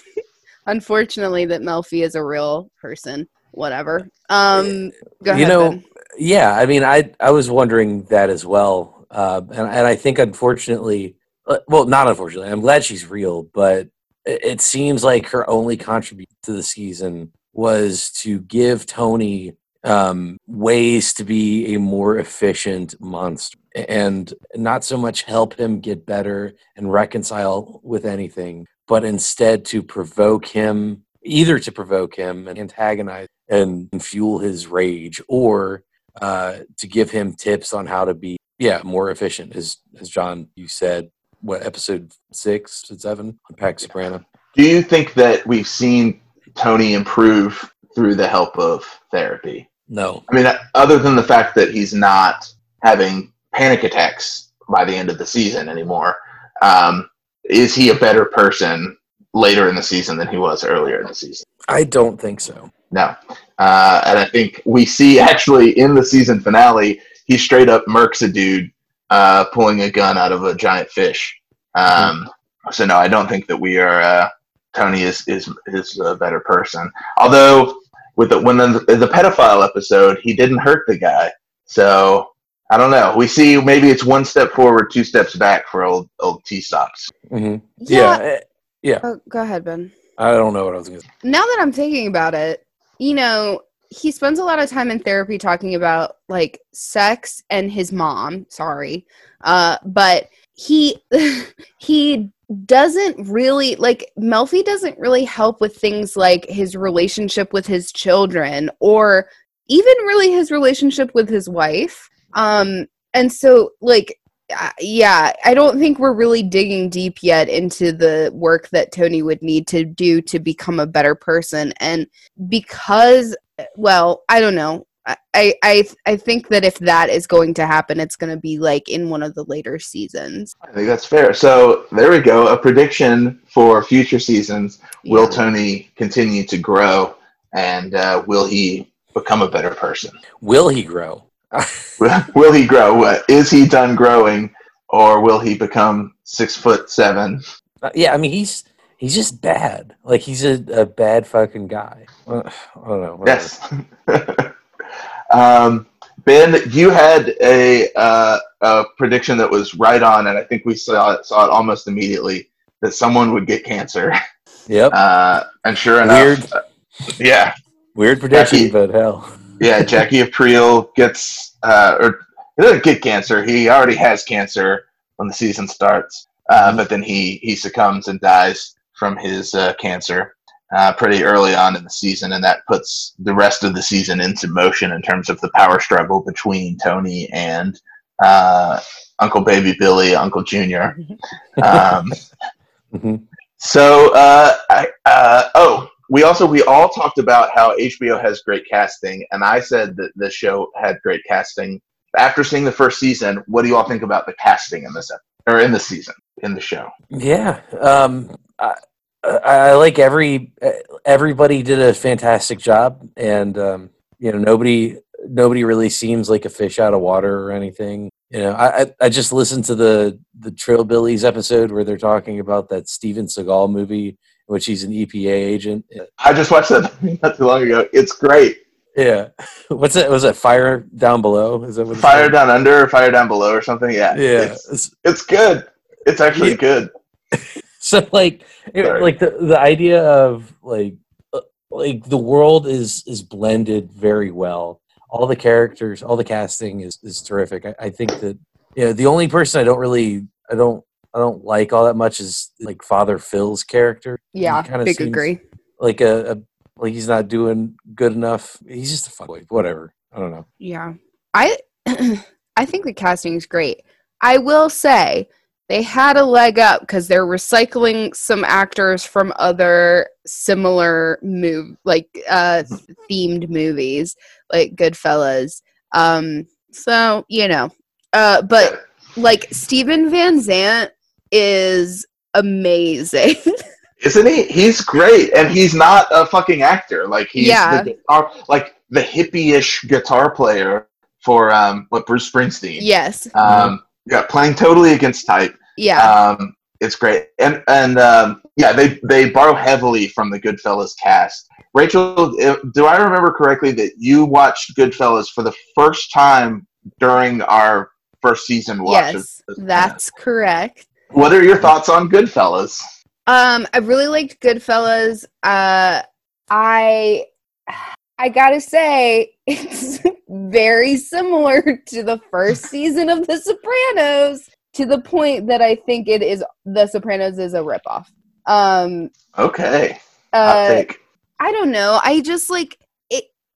unfortunately, that Melfi is a real person. Whatever. Um, go ahead. you know, Ben. yeah. I mean, I I was wondering that as well, uh, and and I think unfortunately, uh, well, not unfortunately, I'm glad she's real, but it, it seems like her only contribution to the season was to give Tony um, ways to be a more efficient monster, and not so much help him get better and reconcile with anything, but instead to provoke him either to provoke him and antagonize and fuel his rage or uh, to give him tips on how to be yeah more efficient as as john you said what episode six and seven on pax soprano? Do you think that we've seen Tony improve through the help of therapy? no. I mean, other than the fact that he's not having panic attacks by the end of the season anymore, um, is he a better person later in the season than he was earlier in the season? i don't think so No. Uh, and I think we see actually in the season finale, he straight up murks a dude uh, pulling a gun out of a giant fish. Um, So no, I don't think that we are. Uh, Tony is is is a better person. Although with the when the, the pedophile episode, he didn't hurt the guy. So I don't know. We see maybe it's one step forward, two steps back for old old T stops. hmm Yeah. yeah eh, yeah Oh, go ahead, Ben. i don't know what i was gonna say now that I'm thinking about it, you know, he spends a lot of time in therapy talking about like sex and his mom. Sorry, uh, but he *laughs* he doesn't really like Melfi doesn't really help with things like his relationship with his children or even really his relationship with his wife. Um, and so like uh, yeah, I don't think we're really digging deep yet into the work that Tony would need to do to become a better person. And because, well, I don't know. I, I I think that if that is going to happen, it's going to be like in one of the later seasons. I think that's fair. So there we go. A prediction for future seasons. Will Tony continue to grow, and uh, will he become a better person? will he grow Will, *laughs* will he grow? Is he done growing, or will he become six foot seven? Uh, yeah i mean he's he's just bad like he's a, a bad fucking guy Uh, *sighs* i don't know whatever. Yes. *laughs* um, ben, you had a, uh, a prediction that was right on, and I think we saw it, saw it almost immediately that someone would get cancer. yep Uh, and sure enough, Weird. uh, yeah, weird prediction Jackie- but hell yeah, Jackie Aprile gets, uh, or he doesn't get cancer. He already has cancer when the season starts, uh, but then he he succumbs and dies from his uh, cancer uh, pretty early on in the season, and that puts the rest of the season into motion in terms of the power struggle between Tony and uh, Uncle Baby Billy, Uncle Junior. Um, *laughs* Mhm. so, uh, I, uh, oh, we also we all talked about how HBO has great casting, and I said that the show had great casting. After seeing the first season, what do you all think about the casting in this or in the season in the show? Yeah, um, I, I like every everybody did a fantastic job, and um, you know nobody nobody really seems like a fish out of water or anything. You know, I I, just listened to the the Trillbillies episode where they're talking about that Steven Seagal movie, which he's an EPA agent. I just watched that not too long ago. It's great. Yeah, *laughs* what's that? Was that Fire Down Below? Is that Fire called? down under, or fire down below, or something. Yeah, Yeah, it's, it's- good. It's actually Yeah. good. *laughs* so like it- like the the idea of like uh, like the world is is blended very well all the characters all the casting is is terrific i, I think that yeah the only person i don't really i don't i don't like all that much is like father phil's character Yeah, kinda big agree. like a, a like he's not doing good enough he's just a fuckboy whatever i don't know Yeah. I *clears throat* I think the casting is great. I will say they had a leg up because they're recycling some actors from other similar move like uh *laughs* themed movies like Goodfellas. Um so, you know. Uh but like Steven Van Zandt is amazing. *laughs* Isn't he? He's great, and he's not a fucking actor. Like he's Yeah. the guitar, like the hippie-ish guitar player for um, what Bruce Springsteen. Yes. Um, yeah, playing totally against type. Yeah. Um, it's great, and and um, yeah, they they borrow heavily from the Goodfellas cast. Rachel, eh, do I remember correctly that you watched Goodfellas for the first time during our first season watch? yes. That's correct. What are your thoughts on Goodfellas? Um, I really liked Goodfellas. Uh, I I gotta say, *laughs* it's very similar to the first *laughs* season of The Sopranos, to the point that I think it is The Sopranos is a ripoff. Um, Okay, uh. I don't know. I just like.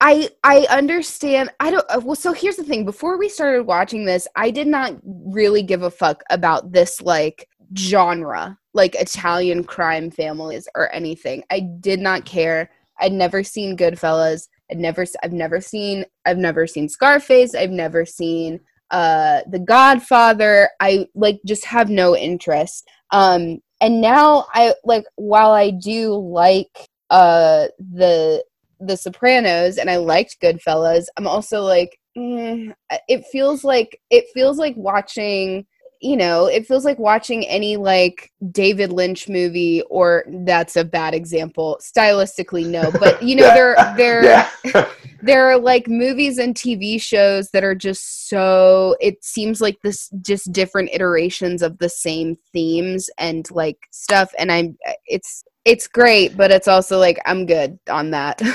I I understand. I don't. uh, Well, so here's the thing. Before we started watching this, I did not really give a fuck about this like genre, like Italian crime families or anything. I did not care. I'd never seen Goodfellas. I'd never. I've never seen. I've never seen Scarface. I've never seen uh The Godfather. I like just have no interest. Um, and now I like while I do like uh the the sopranos and i liked goodfellas i'm also like mm, it feels like it feels like watching you know it feels like watching any like david lynch movie or that's a bad example stylistically no *laughs* but you know Yeah. there there yeah. *laughs* there are like movies and TV shows that are just so it seems like this just different iterations of the same themes and like stuff and I'm it's it's great but it's also like I'm good on that. *laughs*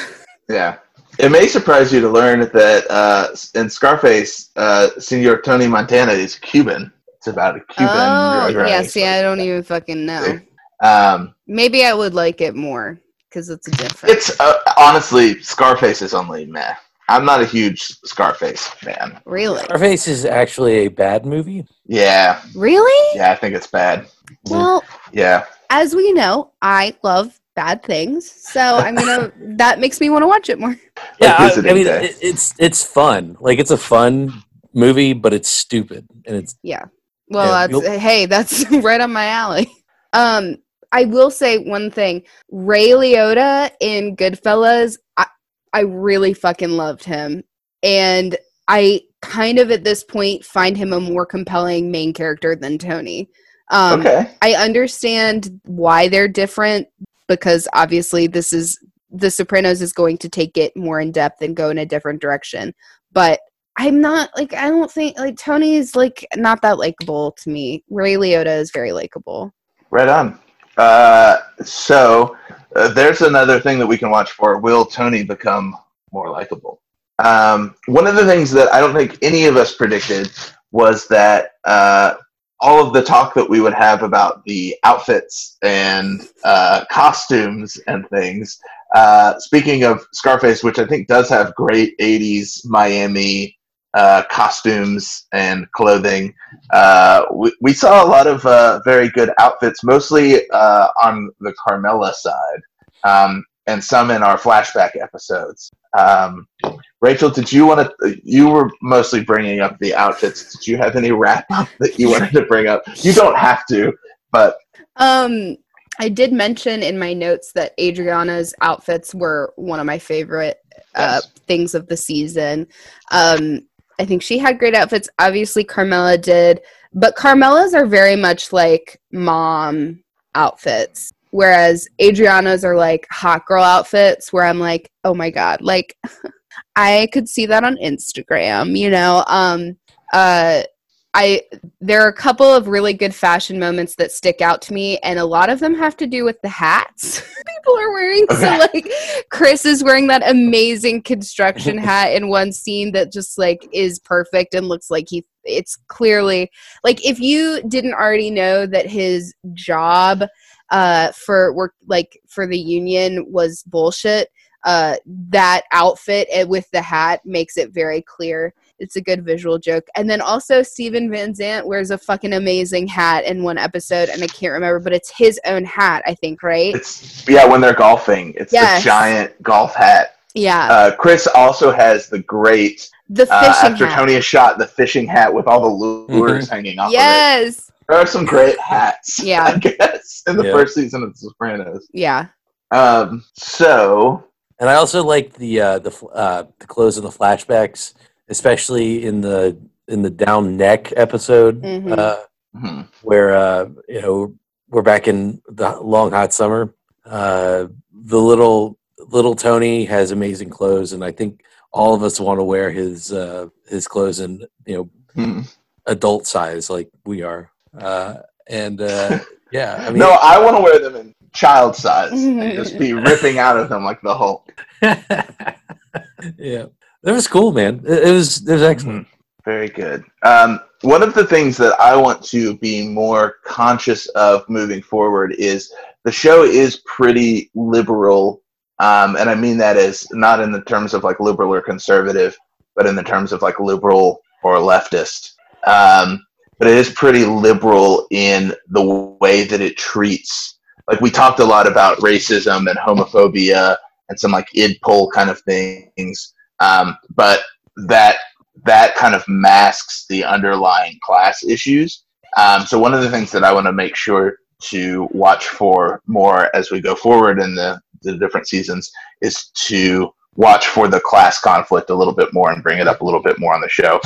Yeah. It may surprise you to learn that uh, in Scarface, uh, Senor Tony Montana is Cuban. It's about a Cuban oh, drug yeah, running. see I don't even fucking know. Um, Maybe I would like it more cuz it's different. it's uh, honestly Scarface is only meh. I'm not a huge Scarface fan. really? Scarface is actually a bad movie. Yeah, Really? yeah, I think it's bad. Well, Yeah, as we know, I love bad things. So I'm going to that makes me want to watch it more. Yeah, I, I mean it, it's it's fun. Like it's a fun movie, but it's stupid and it's Yeah. Well, Yeah, that's hey, that's *laughs* right on my alley. Um, I will say one thing: Ray Liotta in Goodfellas, I, I really fucking loved him, and I kind of at this point find him a more compelling main character than Tony. Um, okay. I understand why they're different because obviously this is The Sopranos is going to take it more in depth and go in a different direction. But I'm not like I don't think like Tony's like not that likable to me. Ray Liotta is very likable. Right on. Uh, so uh, there's another thing that we can watch for. Will Tony become more likable? Um, one of the things that I don't think any of us predicted was that uh, all of the talk that we would have about the outfits and uh, costumes and things. Uh, speaking of Scarface, which I think does have great 80s Miami uh, costumes and clothing, uh, we, we saw a lot of uh, very good outfits, mostly uh, on the Carmela side, um, and some in our flashback episodes. Um, Rachel, did you want to? You were mostly bringing up the outfits. Did you have any wrap up that you wanted to bring up? You don't have to, but Um I did mention in my notes that Adriana's outfits were one of my favorite uh, Yes. things of the season. Um, I think she had great outfits. Obviously, Carmela did, but Carmela's are very much like mom outfits, whereas Adriana's are like hot girl outfits. Where I'm like, oh my god, like *laughs* I could see that on Instagram, you know. Um, uh, I there are a couple of really good fashion moments that stick out to me, and a lot of them have to do with the hats *laughs* people are wearing. So, like, Chris is wearing that amazing construction *laughs* hat in one scene that just like is perfect and looks like he. It's clearly like if you didn't already know that his job uh for work like for the union was bullshit uh that outfit uh, with the hat makes it very clear it's a good visual joke. And then also Steven Van Zandt wears a fucking amazing hat in one episode, and I can't remember, but it's his own hat, I think, right? it's yeah when they're golfing, it's Yes. the giant golf hat. yeah, Uh, Chris also has the great the uh, fishing after hat. Tony has shot the fishing hat with all the lures hanging off of it. yes, There are some great hats. Yeah. *laughs* I guess in the Yeah. first season of The Sopranos. Yeah. Um. So And I also like the uh, the uh, the close of the flashbacks, especially in the in the down neck episode Mhm. uh, mhm. where uh, you know we're back in the long hot summer. Uh, the little little Tony has amazing clothes, and I think all of us want to wear his uh, his clothes in you know Hmm. adult size like we are. Uh, and uh, *laughs* yeah, I mean, no, I want to wear them in child size *laughs* and just be ripping out of them like the Hulk. *laughs* yeah, that was cool, man. It, it was it was excellent. Very good. Um, one of the things that I want to be more conscious of moving forward is the show is pretty liberal, um, and I mean that as not in the terms of like liberal or conservative, but in the terms of like liberal or leftist. Um, but it is pretty liberal in the way that it treats. Like we talked a lot about racism and homophobia and some like id poll kind of things, um, but that that kind of masks the underlying class issues. Um, so one of the things that I want to make sure to watch for more as we go forward in the, the different seasons is to watch for the class conflict a little bit more and bring it up a little bit more on the show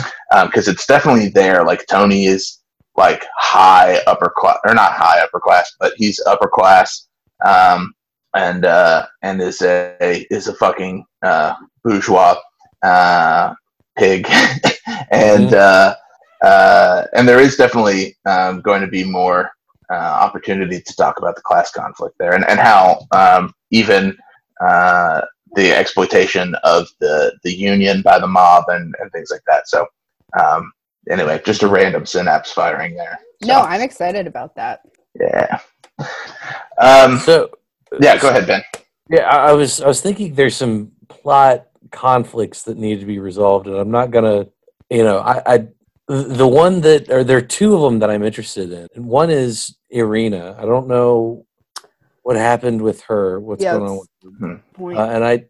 because it's definitely there. Like Tony is like high upper class or not high upper class, but he's upper class um, and uh, and is a is a fucking uh, bourgeois uh, pig, *laughs* and uh, uh, and there is definitely um, going to be more uh, opportunity to talk about the class conflict there, and and how um, even uh, the exploitation of the the union by the mob and, and things like that. So um, anyway, just a random synapse firing there. No, I'm excited about that. Yeah. Um, so yeah, go ahead, Ben. Yeah, I, I was I was thinking there's some plot conflicts that need to be resolved, and I'm not gonna, you know, I, I the one that or there are two of them that I'm interested in, and one is Irina. I don't know what happened with her. What's Yeah, going on? With her. point. Uh, and I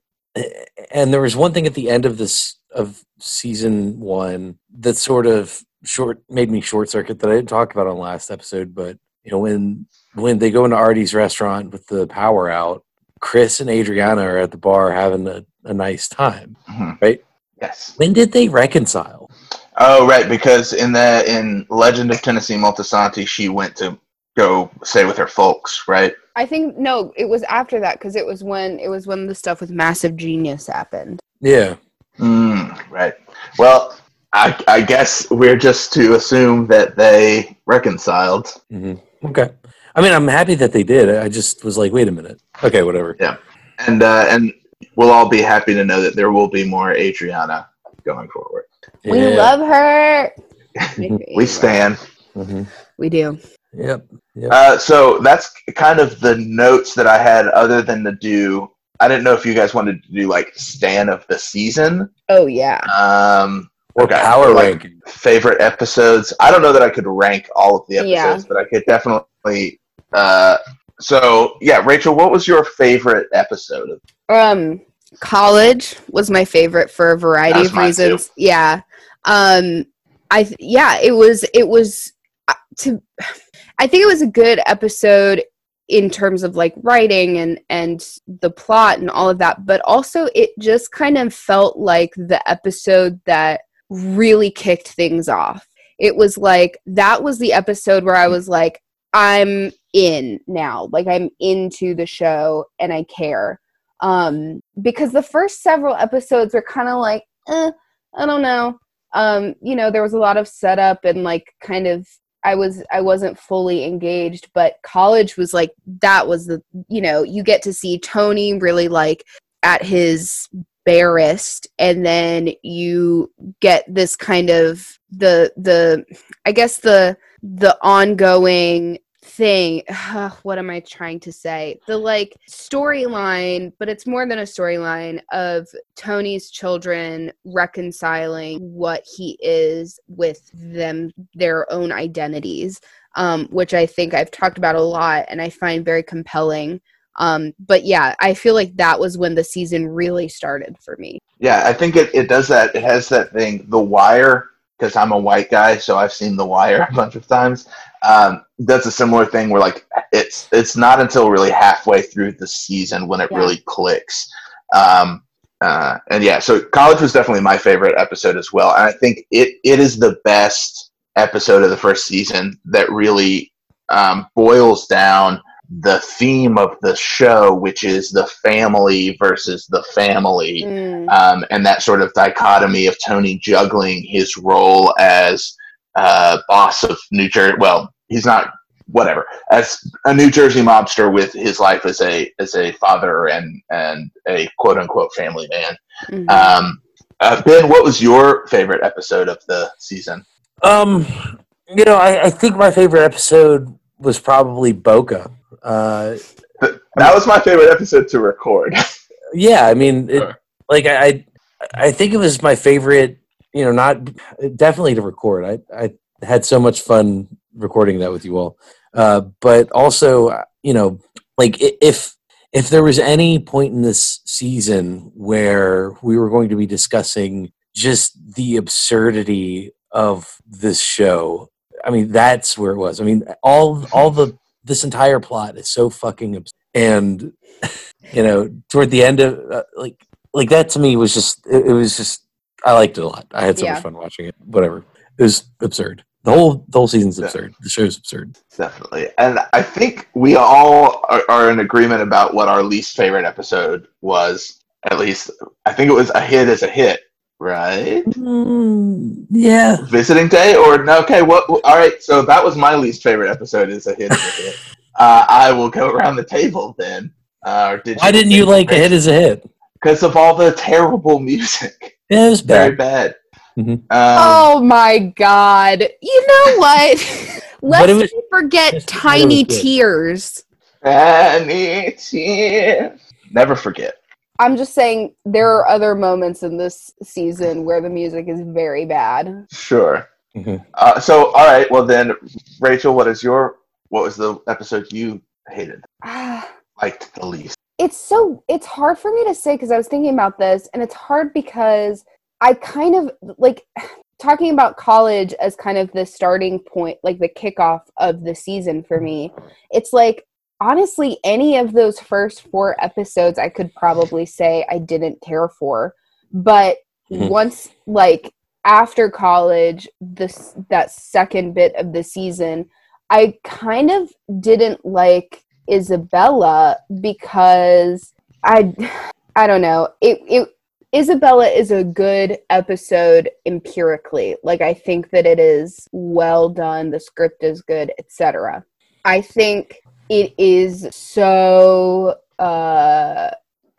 and there was one thing at the end of this of season one that sort of short made me short circuit that I didn't talk about on last episode, but you know when when they go into Artie's restaurant with the power out, Chris and Adriana are at the bar having a, a nice time, Mhm. right? Yes. When did they reconcile? Oh, right, because in the in Legend of Tennessee Moltisanti, she went to go stay with her folks, right? I think no, it was after that because it was when it was when the stuff with Massive Genius happened. Yeah. Mm, right. Well, I, I guess we're just to assume that they reconciled. hmm Okay. I mean, I'm happy that they did. I just was like, wait a minute. Okay, whatever. Yeah, and uh, and we'll all be happy to know that there will be more Adriana going forward. We love her. *laughs* We stand. Mhm. We do. Yep. Yep. Uh, so that's kind of the notes that I had, other than to do. I didn't know if you guys wanted to do like Stan of the season, Oh yeah. um, or okay, power like, ranking. favorite episodes. I don't know that I could rank all of the episodes, Yeah. but I could definitely. Uh, so yeah, Rachel, what was your favorite episode? Um, college was my favorite for a variety That's of mine, reasons. Yeah. Um, I th- yeah, it was it was uh, to. *sighs* I think it was a good episode in terms of like writing and and the plot and all of that, but also it just kind of felt like the episode that really kicked things off. It was like that was the episode where I was like, I'm in now. Like I'm into the show and I care um because the first several episodes were kind of like eh, i don't know um you know there was a lot of setup and like kind of i was i wasn't fully engaged but college was like that was the you know you get to see tony really like at his barest and then you get this kind of the the i guess the the ongoing thing *sighs* what am i trying to say the like storyline but it's more than a storyline of tony's children reconciling what he is with them their own identities um, which i think i've talked about a lot and i find very compelling um, but yeah i feel like that was when the season really started for me yeah, I think it, it does that. It has that thing. The Wire because I'm a white guy, so I've seen The Wire a bunch of times. Um, that's a similar thing where like it's it's not until really halfway through the season when it Yeah. really clicks. Um, uh, and yeah, so college was definitely my favorite episode as well. And I think it it is the best episode of the first season that really um, boils down the theme of the show, which is the family versus the family Mm, um, and that sort of dichotomy of Tony juggling his role as uh, boss of New Jersey. Well, he's not whatever as a New Jersey mobster with his life as a as a father and and a quote unquote family man. mhm. Um, uh, ben, what was your favorite episode of the season? Um, you know, I, I think my favorite episode was probably Boca. Uh, That was my favorite episode to record. *laughs* yeah, I mean, it, like I, I, I think it was my favorite. You know, not definitely to record. I, I had so much fun recording that with you all. Uh, but also, you know, like if if there was any point in this season where we were going to be discussing just the absurdity of this show, I mean, that's where it was. I mean, all all the this entire plot is so fucking abs- and you know, toward the end of uh, like like that to me was just it, it was just I liked it a lot. I had so Yeah. much fun watching it. Whatever, it was absurd. The whole the whole season's absurd. The show's absurd. Definitely. And I think we all are, are in agreement about what our least favorite episode was. At least, I think it was a hit as a hit, right? Mm, yeah, Visiting day or no? Okay, what? All right, so that was my least favorite episode. Is a hit as a hit. Uh, I will go around the table then. Uh, did why didn't you like a hit as a hit? Because of all the terrible music. *laughs* Yeah, it was bad. Very bad. bad. Mhm. Um, oh my god! You know what? *laughs* Let's was- forget Tiny. Tears. Annie tears. Never forget. I'm just saying there are other moments in this season where the music is very bad. Sure. Mhm. Uh, so, all right. Well, then, Rachel, what is your what was the episode you hated, Ah, *sighs* liked the least? it's so it's hard for me to say because I was thinking about this, and it's hard because I kind of like *sighs* talking about college as kind of the starting point, like the kickoff of the season for me. It's like honestly, any of those first four episodes, I could probably say I didn't care for, but Mhm. once like after college, this that second bit of the season, I kind of didn't like Isabella because I I don't know. It it Isabella is a good episode empirically. Like I think that it is well done, the script is good, etc. I think it is so uh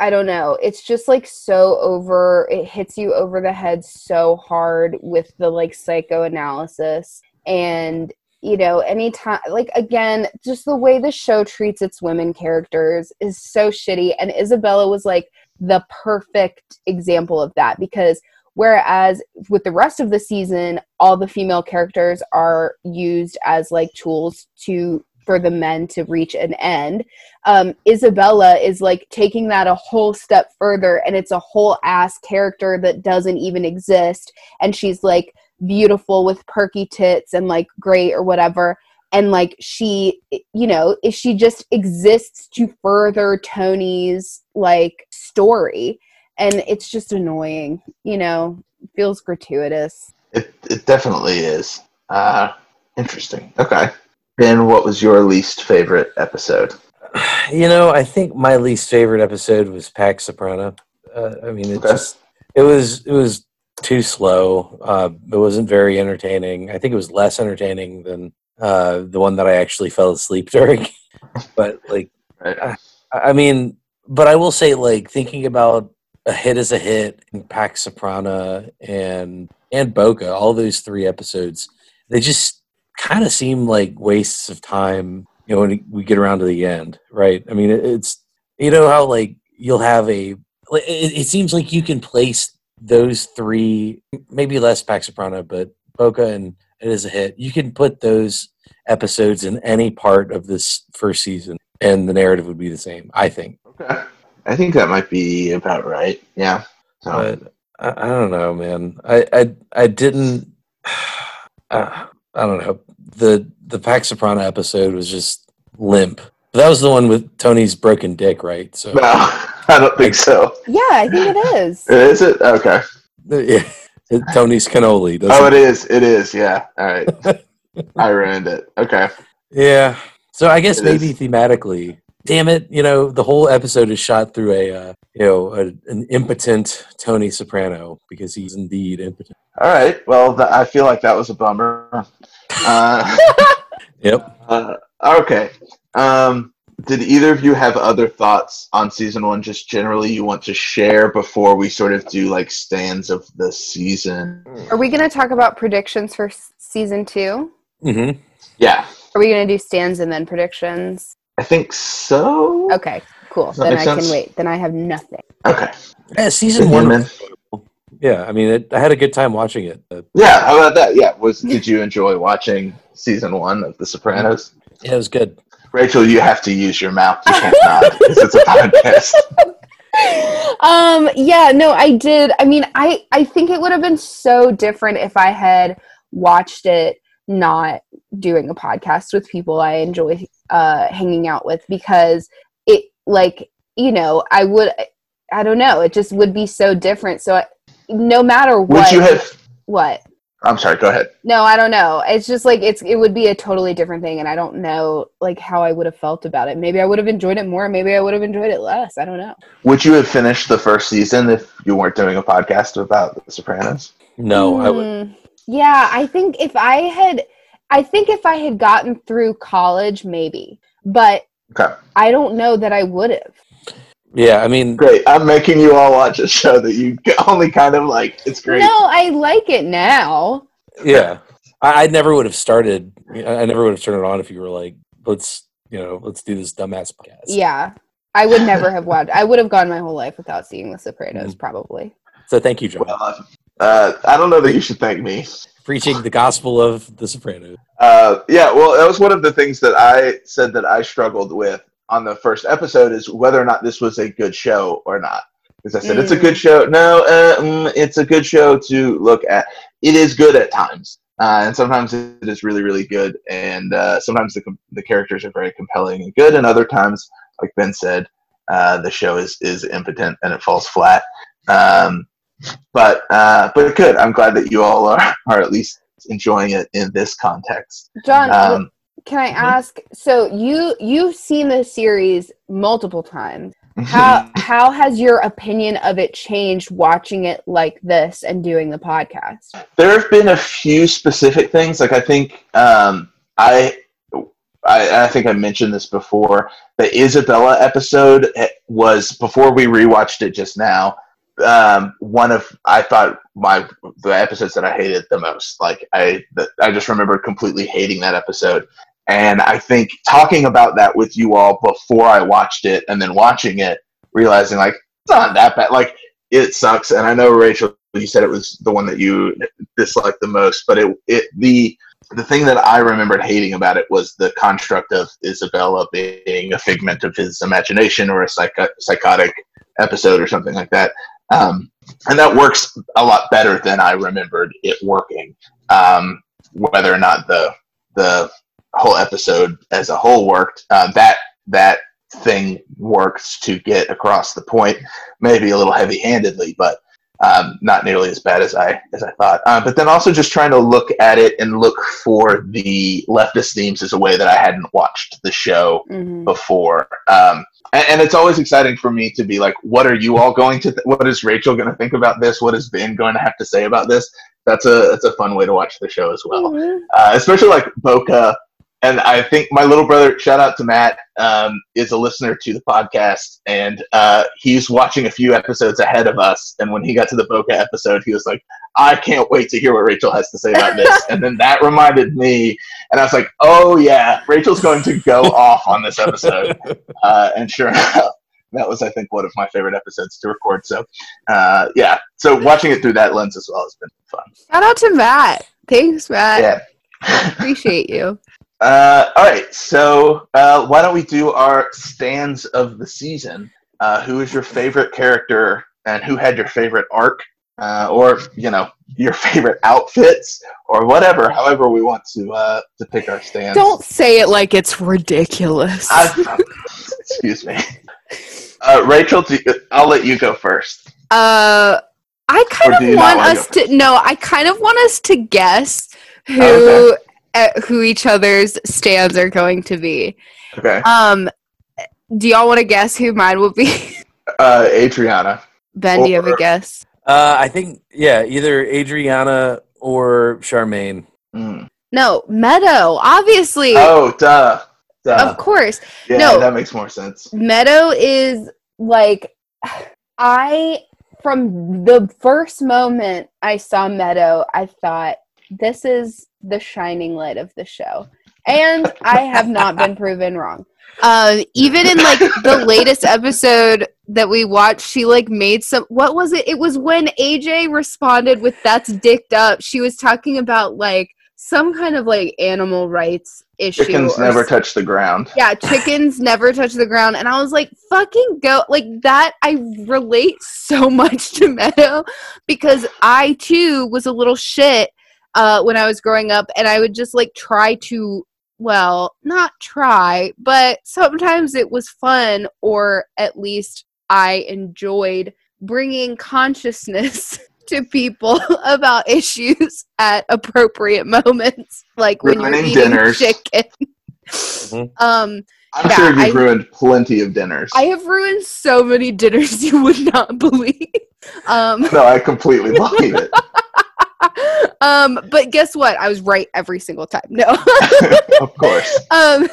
I don't know. It's just like so over it hits you over the head so hard with the like psychoanalysis and you know anytime like again just the way the show treats its women characters is so shitty and isabella was like the perfect example of that because whereas with the rest of the season all the female characters are used as like tools to for the men to reach an end um isabella is like taking that a whole step further and it's a whole ass character that doesn't even exist and she's like beautiful with perky tits and like great or whatever and like she you know she just exists to further tony's like story and it's just annoying you know feels gratuitous It it definitely is. Uh, interesting. Okay. Ben, what was your least favorite episode? *sighs* You know, I think my least favorite episode was Pax Soprano. Uh, I mean, it Okay. just it was it was too slow. Uh, it wasn't very entertaining. I think it was less entertaining than uh, the one that I actually fell asleep *laughs* during. but like, Right. I I mean, but I will say, like, thinking about a hit as a hit, and Pax Soprano and and Boca, all those three episodes, they just kind of seem like wastes of time. You know, when we get around to the end, right? I mean, it's you know how like you'll have a. It, it seems like you can place those three, maybe less Pax Soprano, but Boca and it is a hit. You can put those episodes in any part of this first season, and the narrative would be the same. I think. Okay. I think that might be about right. Yeah. So, but I, I don't know, man. I, I I didn't *sighs* uh, I don't know. The the Pax Soprano episode was just limp. But that was the one with Tony's broken dick, right? So No, *laughs* I don't think so. Yeah, I think it is. *laughs* Is it? Okay. Uh, yeah, it- Tony's cannoli. Oh, doesn't it is. It is. Yeah. All right. *laughs* I ruined it. Okay. Yeah. So I guess It maybe is. thematically, damn it, you know, the whole episode is shot through a, uh, you know, a, an impotent Tony Soprano because he's indeed impotent. All right. Well, th- I feel like that was a bummer. *laughs* Uh, Yep. uh, okay. Um, did either of you have other thoughts on season one, just generally you want to share before we sort of do like stands of the season? Are we going to talk about predictions for s- season two? Mm-hmm. Yeah, Are we going to do stands and then predictions? I think so. Okay, cool. Then I sense? can wait. Then I have nothing. Okay. Yeah, season one. man. Yeah, I mean, it, I had a good time watching it. Uh, Yeah. How about that? Yeah. Was did you enjoy watching season one of The Sopranos? yeah, it was good. Rachel, you have to use your mouth. You can't nod because it's a podcast. *laughs* um yeah no i did i mean i i think it would have been so different if i had watched it not doing a podcast with people i enjoy uh hanging out with because it like you know i would i don't know it just would be so different so I, no matter what Would you have? what I'm sorry. Go ahead. no i don't know it's just like it's it would be a totally different thing and i don't know like how i would have felt about it maybe i would have enjoyed it more maybe i would have enjoyed it less i don't know Would you have finished the first season if you weren't doing a podcast about The Sopranos? No, I would. Mm, Yeah, I think if I had, I think if I had gotten through college, maybe, but Okay. I don't know that I would have. Yeah, I mean, Great. I'm making you all watch a show that you *laughs* only kind of like. It's great. No, I like it now. yeah, I, I never would have started. I never would have turned it on if you were like, let's, you know, let's do this dumbass podcast. Yeah, I would never have watched. I would have gone my whole life without seeing The Sopranos, Mhm. probably. So thank you, John, Well, uh, I don't know that you should thank me. Preaching the gospel of The Sopranos. Uh, yeah, well, that was one of the things that I said that I struggled with on the first episode is whether or not this was a good show or not. Because I said it's a Mm. good show. No, uh, mm, it's a good show to look at. It is good at times, uh, and sometimes it is really, really good. And uh, sometimes the com- the characters are very compelling and good, and other times, like Ben said, uh, the show is is impotent and it falls flat. Um, but uh, but good. I'm glad that you all are *laughs* are at least enjoying it in this context. John, Um, can I ask? So you you've seen the series multiple times. How how has your opinion of it changed watching it like this and doing the podcast? there have been a few specific things. Like I think um, I, I I think I mentioned this before. The Isabella episode was before we rewatched it just now. Um, one of I thought my the episodes that I hated the most. Like I the, I just remember completely hating that episode. And I think talking about that with you all before I watched it and then watching it, realizing like it's not that bad. Like it sucks. And I know Rachel, you said it was the one that you disliked the most, but it it the the thing that I remembered hating about it was the construct of Isabella being a figment of his imagination or a psycho- psychotic episode or something like that. Um, and that works a lot better than I remembered it working. Um, whether or not the the whole episode as a whole worked, uh, that that thing works to get across the point, maybe a little heavy-handedly, but um, not nearly as bad as I as I thought. Uh, but then also just trying to look at it and look for the leftist themes as a way that I hadn't watched the show Mhm. before. Um, and, and it's always exciting for me to be like, what are you all going to? Th- what is Rachel going to think about this? What is Ben going to have to say about this? That's a that's a fun way to watch the show as well Mhm. uh, especially like Boca. And I think my little brother, shout out to Matt, um, is a listener to the podcast, and uh, he's watching a few episodes ahead of us. And when he got to the Boca episode, he was like, "I can't wait to hear what Rachel has to say about this." *laughs* and then that reminded me, and I was like, "Oh yeah, Rachel's going to go off on this episode." *laughs* Uh, and sure enough, that was, I think, one of my favorite episodes to record. So, uh, yeah, so watching it through that lens as well has been fun. Shout out to Matt. Thanks, Matt. Yeah. Appreciate you. *laughs* Uh, all right, so uh, why don't we do our stands of the season? Uh, who is your favorite character, and who had your favorite arc? Uh, or you know your favorite outfits, or whatever. However, we want to uh, to pick our stance. Don't say it like it's ridiculous. I, *laughs* excuse me, uh, Rachel. Do you, I'll let you go first. Uh, I kind Or of want us to no. I kind of want us to guess who Oh, uh, who each other's stands are going to be. Okay, Um, do y'all want to guess who mine will be? *laughs* uh, Adriana. ben, do you have a guess? Uh, I think yeah, either Adriana or Charmaine. Mm. No, Meadow. Obviously, Oh, duh, duh. of course. yeah, no. that makes more sense. Meadow is like I from the first moment I saw Meadow, I thought this is the shining light of the show. And I have not been *laughs* proven wrong. Uh, even in like *laughs* the latest episode that we watched, she like made some. What was it? It was when AJ responded with "That's dicked up." She was talking about like some kind of like animal rights issue. Chickens never touch the ground. yeah, chickens never touch the ground. And I was like, fucking go. Like that, I relate so *laughs* much to Meadow because I too was a little shit uh, when I was growing up. And I would just like try to, well, not try, but sometimes it was fun or at least I enjoyed bringing consciousness. *laughs* To people *laughs* about issues at appropriate moments, like when you're eating dinners. chicken. Mhm. *laughs* Um, I'm Yeah, sure you've I- ruined plenty of dinners. I have ruined so many dinners you would not believe. Um, no, I completely believe it. *laughs* um, but guess what? I was right every single time. No. *laughs* of course. *laughs* um,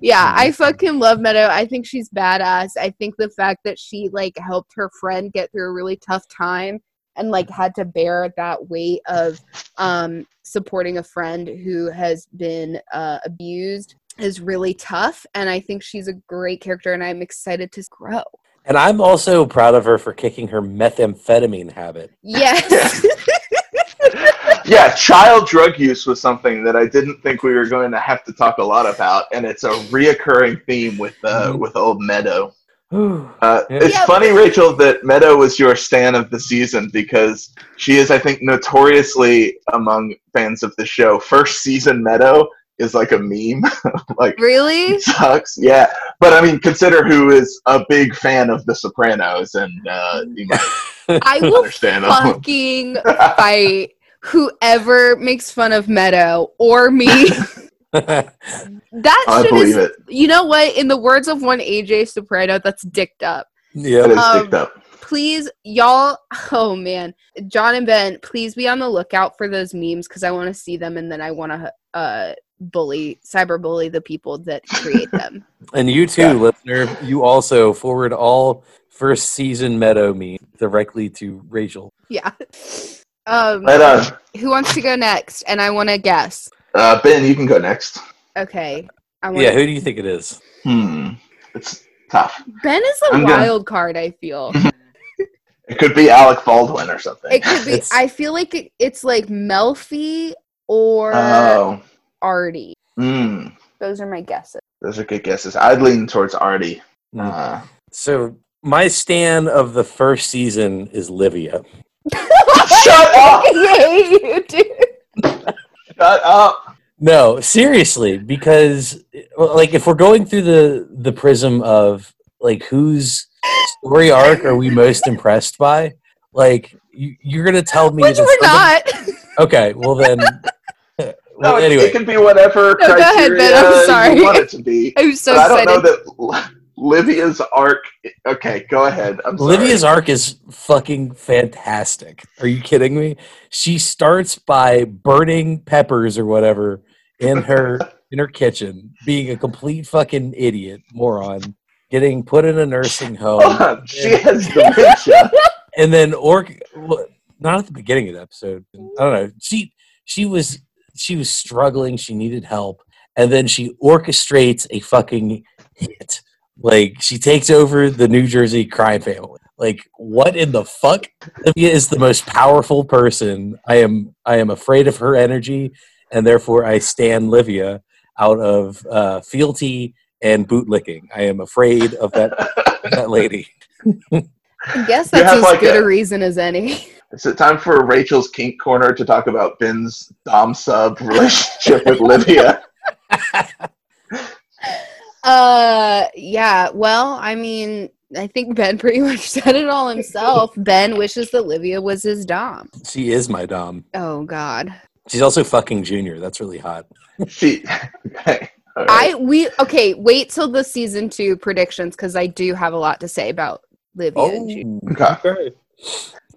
yeah, I fucking love Meadow. I think she's badass. I think the fact that she like helped her friend get through a really tough time and like had to bear that weight of um supporting a friend who has been uh, abused is really tough and I think she's a great character and I'm excited to grow. And I'm also proud of her for kicking her methamphetamine habit. Yes. Yeah, child drug use was something that I didn't think we were going to have to talk a lot about, and it's a reoccurring theme with uh, Mhm. with old Meadow. *sighs* Uh, Yeah. It's Yeah. funny, Rachel, that Meadow was your stan of the season because she is, I think, notoriously among fans of the show. First season Meadow is like a meme. *laughs* like really? sucks. Yeah, but I mean, consider who is a big fan of The Sopranos, and uh, you might *laughs* I will understand. fucking *laughs* fight whoever makes fun of Meadow or me. That I shit believe is, it. you know what? In the words of one AJ Soprano, that's dicked up. yeah. It is Um, dicked up. Please, y'all. Oh man, John and Ben, please be on the lookout for those memes because I want to see them and then I want to uh bully, cyberbully the people that create them. *laughs* And you too, Yeah. listener. You also forward all first season Meadow me directly to Rachel. yeah. Um, Right on. who wants to go next? And I want to guess. Uh, ben, you can go next. Okay. I want Yeah, who do you think it is? Hmm. It's tough. Ben is a I'm gonna- wild card. I feel *laughs* It could be Alec Baldwin or something. it could be. It's- I feel like it, it's like Melfi or Oh. Artie. Hmm. Those are my guesses. Those are good guesses. I'd lean towards Artie. Hmm. Uh, So my stand of the first season is Livia. Shut up! *laughs* Yay, you dude. shut up! No, seriously, because like if we're going through the the prism of like whose story arc are we most impressed by, like you, you're gonna tell me Which we're not. Okay, well then. *laughs* No, well, it- anyway, it can be whatever No, go ahead, Ben, I'm sorry. you want it to be. *laughs* I'm so but I don't excited. know that Livia's arc. Okay, go ahead. I'm sorry. Olivia's arc is fucking fantastic. Are you kidding me? She starts by burning peppers or whatever in her *laughs* in her kitchen, being a complete fucking idiot, moron, getting put in a nursing home, on, she has dementia. *laughs* and then orc. well, Not at the beginning of the episode. I don't know. She she was she was struggling. She needed help, and then she orchestrates a fucking hit. Like she takes over the New Jersey crime family. Like what in the fuck? Olivia is the most powerful person. I am I am afraid of her energy, and therefore I stand Livia out of uh, fealty and bootlicking. I am afraid of that *laughs* that lady. I guess that's as like good a, a- reason as any. *laughs* Is it time for Rachel's kink corner to talk about Ben's dom sub relationship with Livia? *laughs* Uh, yeah. Well, I mean, I think Ben pretty *laughs* much said it all himself. ben wishes that Livia was his dom. She is my dom. Oh God. She's also fucking Junior. That's really hot. *laughs* She. Okay. *laughs* I we okay. Wait till the season two predictions because I do have a lot to say about Livia. and Okay.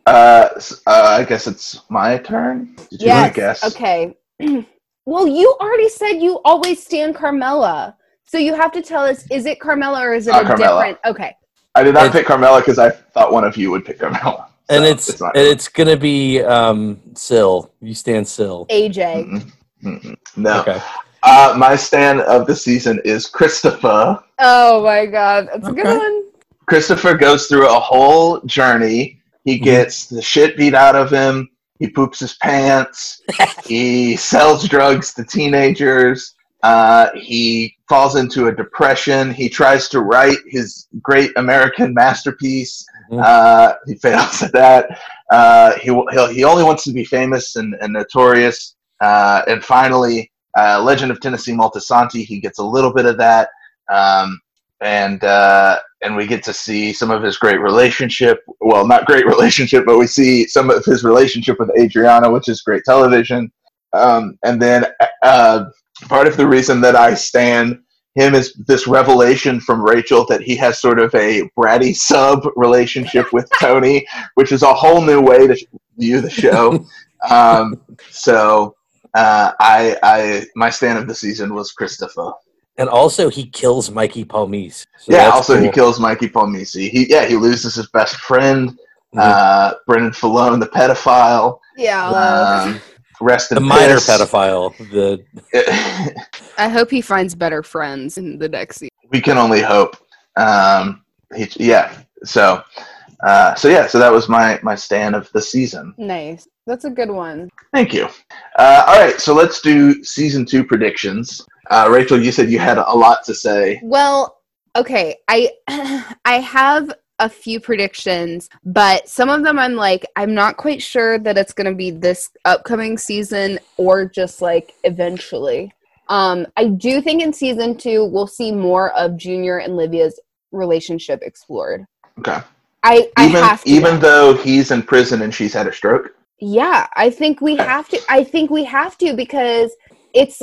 Uh, s- uh, I guess it's my turn. Did you Yes. to guess? Okay. *clears throat* well, you already said you always stand Carmela, so you have to tell us: is it Carmela or is it Not a Carmela. different? Okay. I did not It's- pick Carmela because I thought one of you would pick Carmela. And So, it's not and it's gonna be um Sil. You stand Sil. AJ. Mm-mm. Mm-mm. no. Okay. Uh, my stand of the season is Christopher. Oh my God, that's a good one. Christopher goes through a whole journey. He Mhm. gets the shit beat out of him. He poops his pants. *laughs* he sells drugs to teenagers. Uh, he falls into a depression. He tries to write his great American masterpiece. Mhm. Uh, he fails at that. Uh, he, he only wants to be famous and, and notorious. Uh, and finally, uh, Legend of Tennessee Moltisanti, he gets a little bit of that. Um, and uh, and we get to see some of his great relationship. Well, not great relationship, but we see some of his relationship with Adriana, which is great television. Um, and then uh, part of the reason that I stand him is this revelation from Rachel that he has sort of a bratty sub relationship with *laughs* Tony, which is a whole new way to view the show. *laughs* um, so uh, I, I, my stand of the season was Christopher. And also he kills Mikey Palmice. So yeah. that's Also, he kills Mikey Palmice. He, yeah, he loses his best friend, Mhm. uh, Brendan Filone, the pedophile. Yeah. Um, rest in the minor piss. pedophile. The I hope he finds better friends in the next season. we can only hope. Um, he, yeah. So, uh, so yeah. So that was my my stand of the season. Nice. That's a good one. Thank you. Uh, all right. So let's do season two predictions. Uh, Rachel, you said you had a lot to say. Well, okay. I *clears throat* I have a few predictions, but some of them I'm like I'm not quite sure that it's going to be this upcoming season or just like eventually. Um I do think in season 2 we'll see more of Junior and Livia's relationship explored. Okay. I I Even have to. even though he's in prison and she's had a stroke. Yeah, I think we have to. I think we have to because it's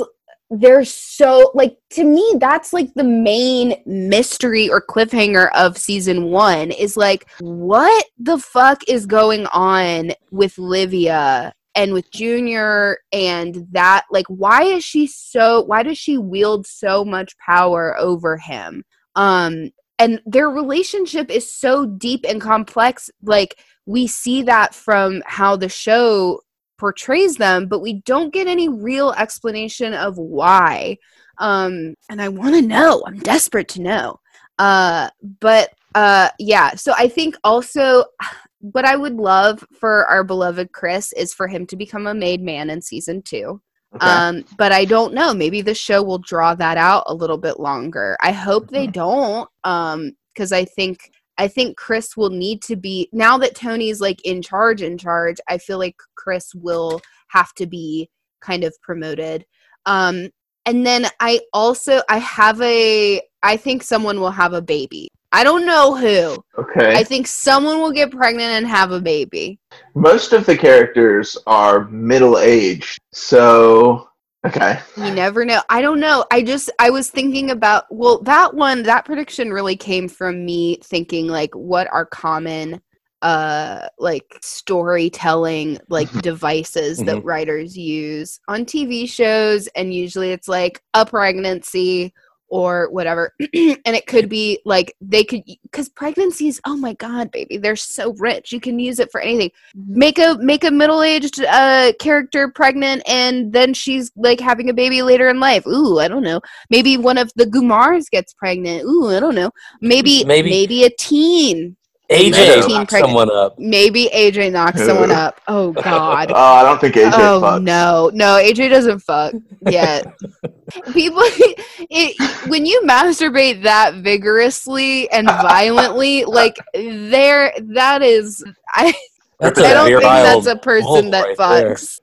they're so like to me that's like the main mystery or cliffhanger of season 1 is like what the fuck is going on with Livia and with Junior and that like why is she so why does she wield so much power over him? Um and their relationship is so deep and complex like we see that from how the show portrays them but we don't get any real explanation of why um and i want to know i'm desperate to know uh but uh yeah so i think also *sighs* what i would love for our beloved chris is for him to become a made man in season two Okay. um, but I don't know. Maybe the show will draw that out a little bit longer. I hope they don't, um, because I think I think Chris will need to be now that Tony's like in charge. In charge, I feel like Chris will have to be kind of promoted. Um, and then I also I have a I think someone will have a baby. I don't know who. okay. I think someone will get pregnant and have a baby. Most of the characters are middle aged. So okay. You never know. I don't know. I just I was thinking about well that one that prediction really came from me thinking like what are common uh like storytelling like devices that Mhm. writers use on TV shows and usually it's like a pregnancy or whatever *clears throat* and it could be like they could because pregnancies oh my god baby they're so rich you can use it for anything. Make a make a middle-aged uh character pregnant and then she's like having a baby later in life. Ooh i don't know. Maybe one of the gumars gets pregnant. Ooh i don't know. Maybe Maybe- maybe a teen AJ teen knocked pregnant- someone up. Maybe AJ knocks Who? someone up. Oh, *laughs* oh God. Oh, I don't think AJ oh fucks. no, no, AJ doesn't fuck yet. *laughs* People, *laughs* it, when you masturbate that vigorously and violently, like there, that is, I, That's I a don't think that's a person that right fucks.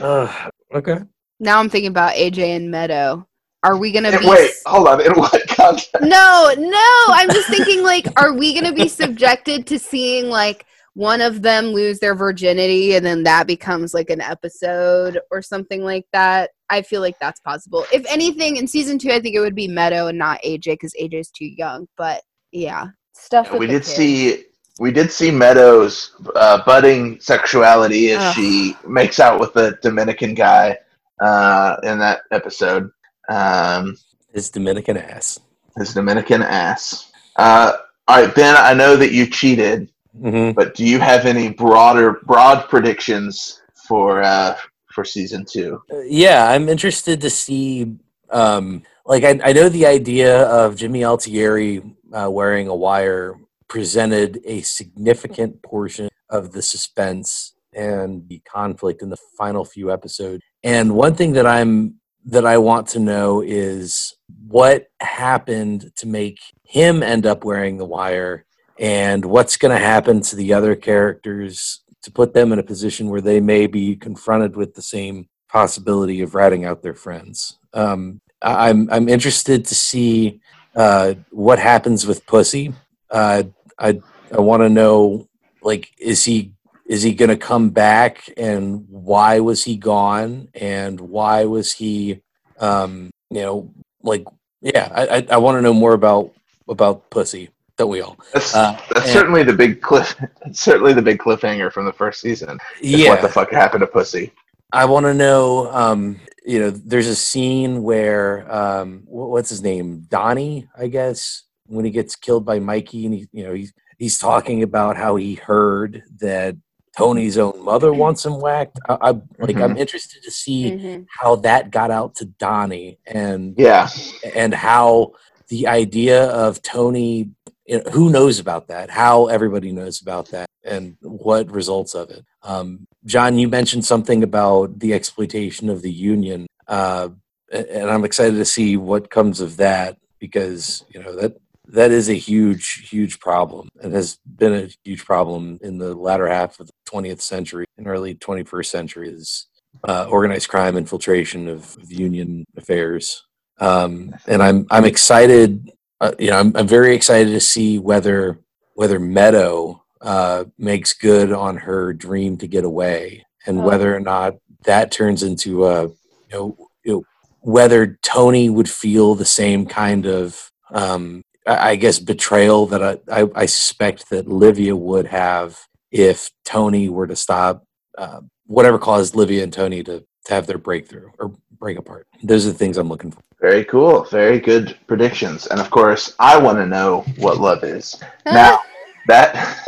Ugh, *sighs* *sighs* okay. Now I'm thinking about AJ and Meadow. Are we gonna And be? wait, hold on. In what context? No, no. I'm just thinking like, are we gonna be subjected to seeing like one of them lose their virginity and then that becomes like an episode or something like that? I feel like that's possible. If anything, in season two, I think it would be Meadow and not AJ because AJ's too young. But yeah, stuff. with we did kids. see we did see Meadows' uh, budding sexuality as Ugh. she makes out with the Dominican guy uh, in that episode. Um, His Dominican ass. His Dominican ass. Uh, all right, Ben. I know that you cheated, hmm but do you have any broader broad predictions for uh, for season two? Yeah, I'm interested to see. Um, like, I, I know the idea of Jimmy Altieri uh, wearing a wire presented a significant portion of the suspense and the conflict in the final few episodes. And one thing that I'm that I want to know is what happened to make him end up wearing the wire, and what's going to happen to the other characters to put them in a position where they may be confronted with the same possibility of ratting out their friends. Um, I'm I'm interested to see uh, what happens with Pussy. Uh, I I want to know like is he is he going to come back and why was he gone and why was he um, you know like yeah I I, I want to know more about about Pussy. Don't we all? That's Uh, that's and- certainly the big cliff. *laughs* That's certainly the big cliffhanger from the first season. Yeah. What the fuck happened to Pussy? I want to know. Um, you know, there's a scene where um, wh- what's his name, Donnie, I guess, when he gets killed by Mikey, and he, you know, he's he's talking about how he heard that Tony's own mother wants him whacked. I, I like, I'm interested to see Mhm. how that got out to Donnie, and Yeah, and how the idea of Tony, you know, who knows about that, how everybody knows about that, and what results of it. Um, John, you mentioned something about the exploitation of the union, uh, and I'm excited to see what comes of that because you know that that is a huge, huge problem and has been a huge problem in the latter half of the 20th century and early 21st century. Is uh, organized crime infiltration of, of union affairs um, and I'm I'm excited. Uh, you know, I'm I'm very excited to see whether whether Meadow uh, makes good on her dream to get away, and Oh. whether or not that turns into a you know, you know whether Tony would feel the same kind of um, I I guess betrayal that I, I, I suspect that Livia would have if Tony were to stop uh, whatever caused Livia and Tony to, to have their breakthrough or break apart. Those are the things I'm looking for. very cool. Very good predictions. And of course, I want to know what love is. Now *laughs* that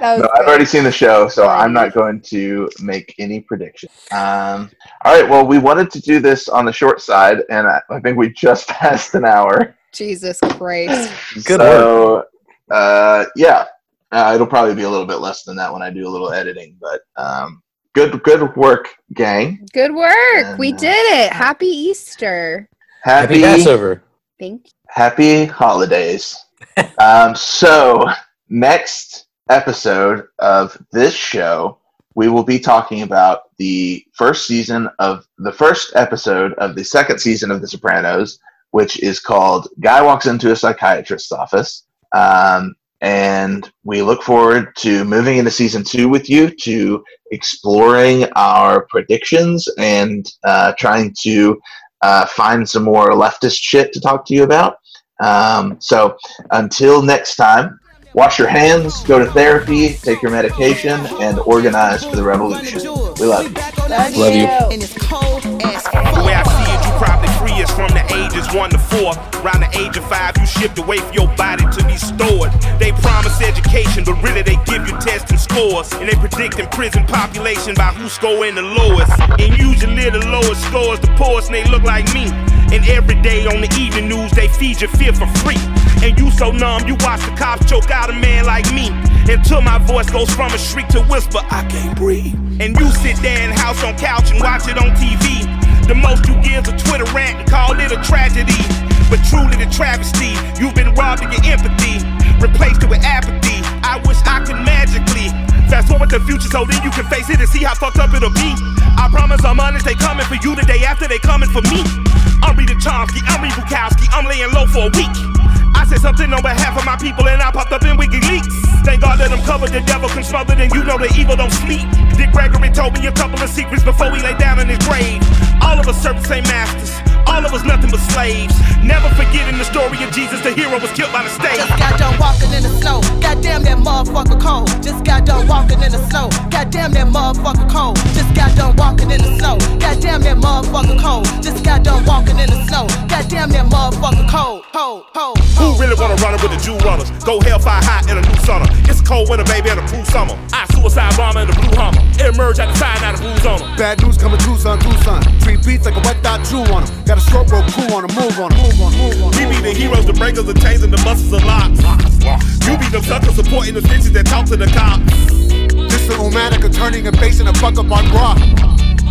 That no, I've already seen the show, so I'm not going to make any predictions. Um, all right. Well, we wanted to do this on the short side, and I, I think we just *laughs* passed an hour. Jesus Christ. *sighs* Good so, uh, yeah, uh, it'll probably be a little bit less than that when I do a little editing. But um, good, good work, gang. Good work. we And, uh, did it. Happy Easter. Happy Happy, Passover. Thank you. happy holidays. *laughs* um, so next episode of this show, we will be talking about the first season of the first episode of the second season of The Sopranos, which is called "Guy Walks Into a Psychiatrist's Office." Um, and we look forward to moving into season two with you to exploring our predictions and uh, trying to uh, find some more leftist shit to talk to you about. Um, so until next time, wash your hands, go to therapy, take your medication, and organize for the revolution. We love you. Love, Love you. The way I see it, you from the ages one to four. Around the age of five, you shipped away for your body to be stored. They promise education, but really they give you tests and scores. And they predicting prison population by who's scoring the lowest. And usually the lowest scores the poorest, and they look like me. And every day on the evening news, they feed your fear for free. And you so numb, you watch the cops choke out a man like me. Until my voice goes from a shriek to whisper, I can't breathe. And you sit there in house on couch and watch it on TV. The most you give a Twitter rant and call it a tragedy. But truly the travesty, you've been robbed of your empathy, replaced it with apathy. I wish I could magically fast forward the future so then you can face it and see how fucked up it'll be. I promise I'm honest, they coming for you the day after they coming for me. I'm reading Chomsky, I'm reading Bukowski, I'm laying low for a week. I said something on behalf of my people and I popped up in WikiLeaks. Thank God that I'm covered, the devil can smother, and you know the evil don't sleep. Dick Gregory told me a couple of secrets before he lay down in his grave. All of us serve the same masters, all of us nothing but slaves. Never forgetting the story of Jesus, the hero was killed by the state. Just got done walking in the snow. Goddamn that motherfucker cold. Just got done walking in the snow. Goddamn that motherfucker cold. Just got done walking in the snow. Goddamn that motherfucker cold. Just got done walking in the snow. Goddamn that motherfucker cold. Cold, cold. Who really wanna run it with the Jew runners? Go hellfire hot in a new summer. It's cold winter, baby, and a blue summer. I suicide bomber in the blue hummer. Emerge at the side, now the blues on 'em. Bad news coming Tucson, Tucson. Treat beats like a wet dot chew on 'em. Got a stroke rope crew on 'em, move on 'em, move on move on. We be the heroes, the breakers, the chains, and the busters of locks. You be the suckers supporting the snitches that talk to the cops. This the Omatic turning and a buck up on rock.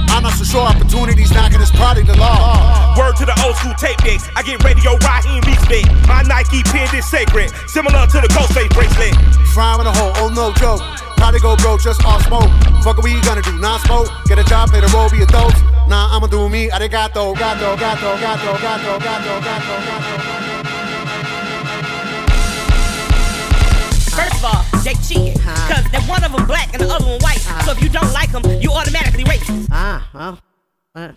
I'm not so sure opportunities knocking is probably the law. Word to the old school tape decks. I get radio Raheem respect. My Nike pin is sacred, similar to the Ghostface bracelet. Frying in a hole, oh no joke. Probably go broke, just all smoke. Fuck what we gonna do, non smoke. Get a job, pay the roll, be a dose. Nah, I'ma do me, arigato, gato, gato, gato, gato, gato, gato, gato. First of they cheating. Cause that one of them black and the other one white. So if you don't like them, you automatically racist. Ah, well. uh,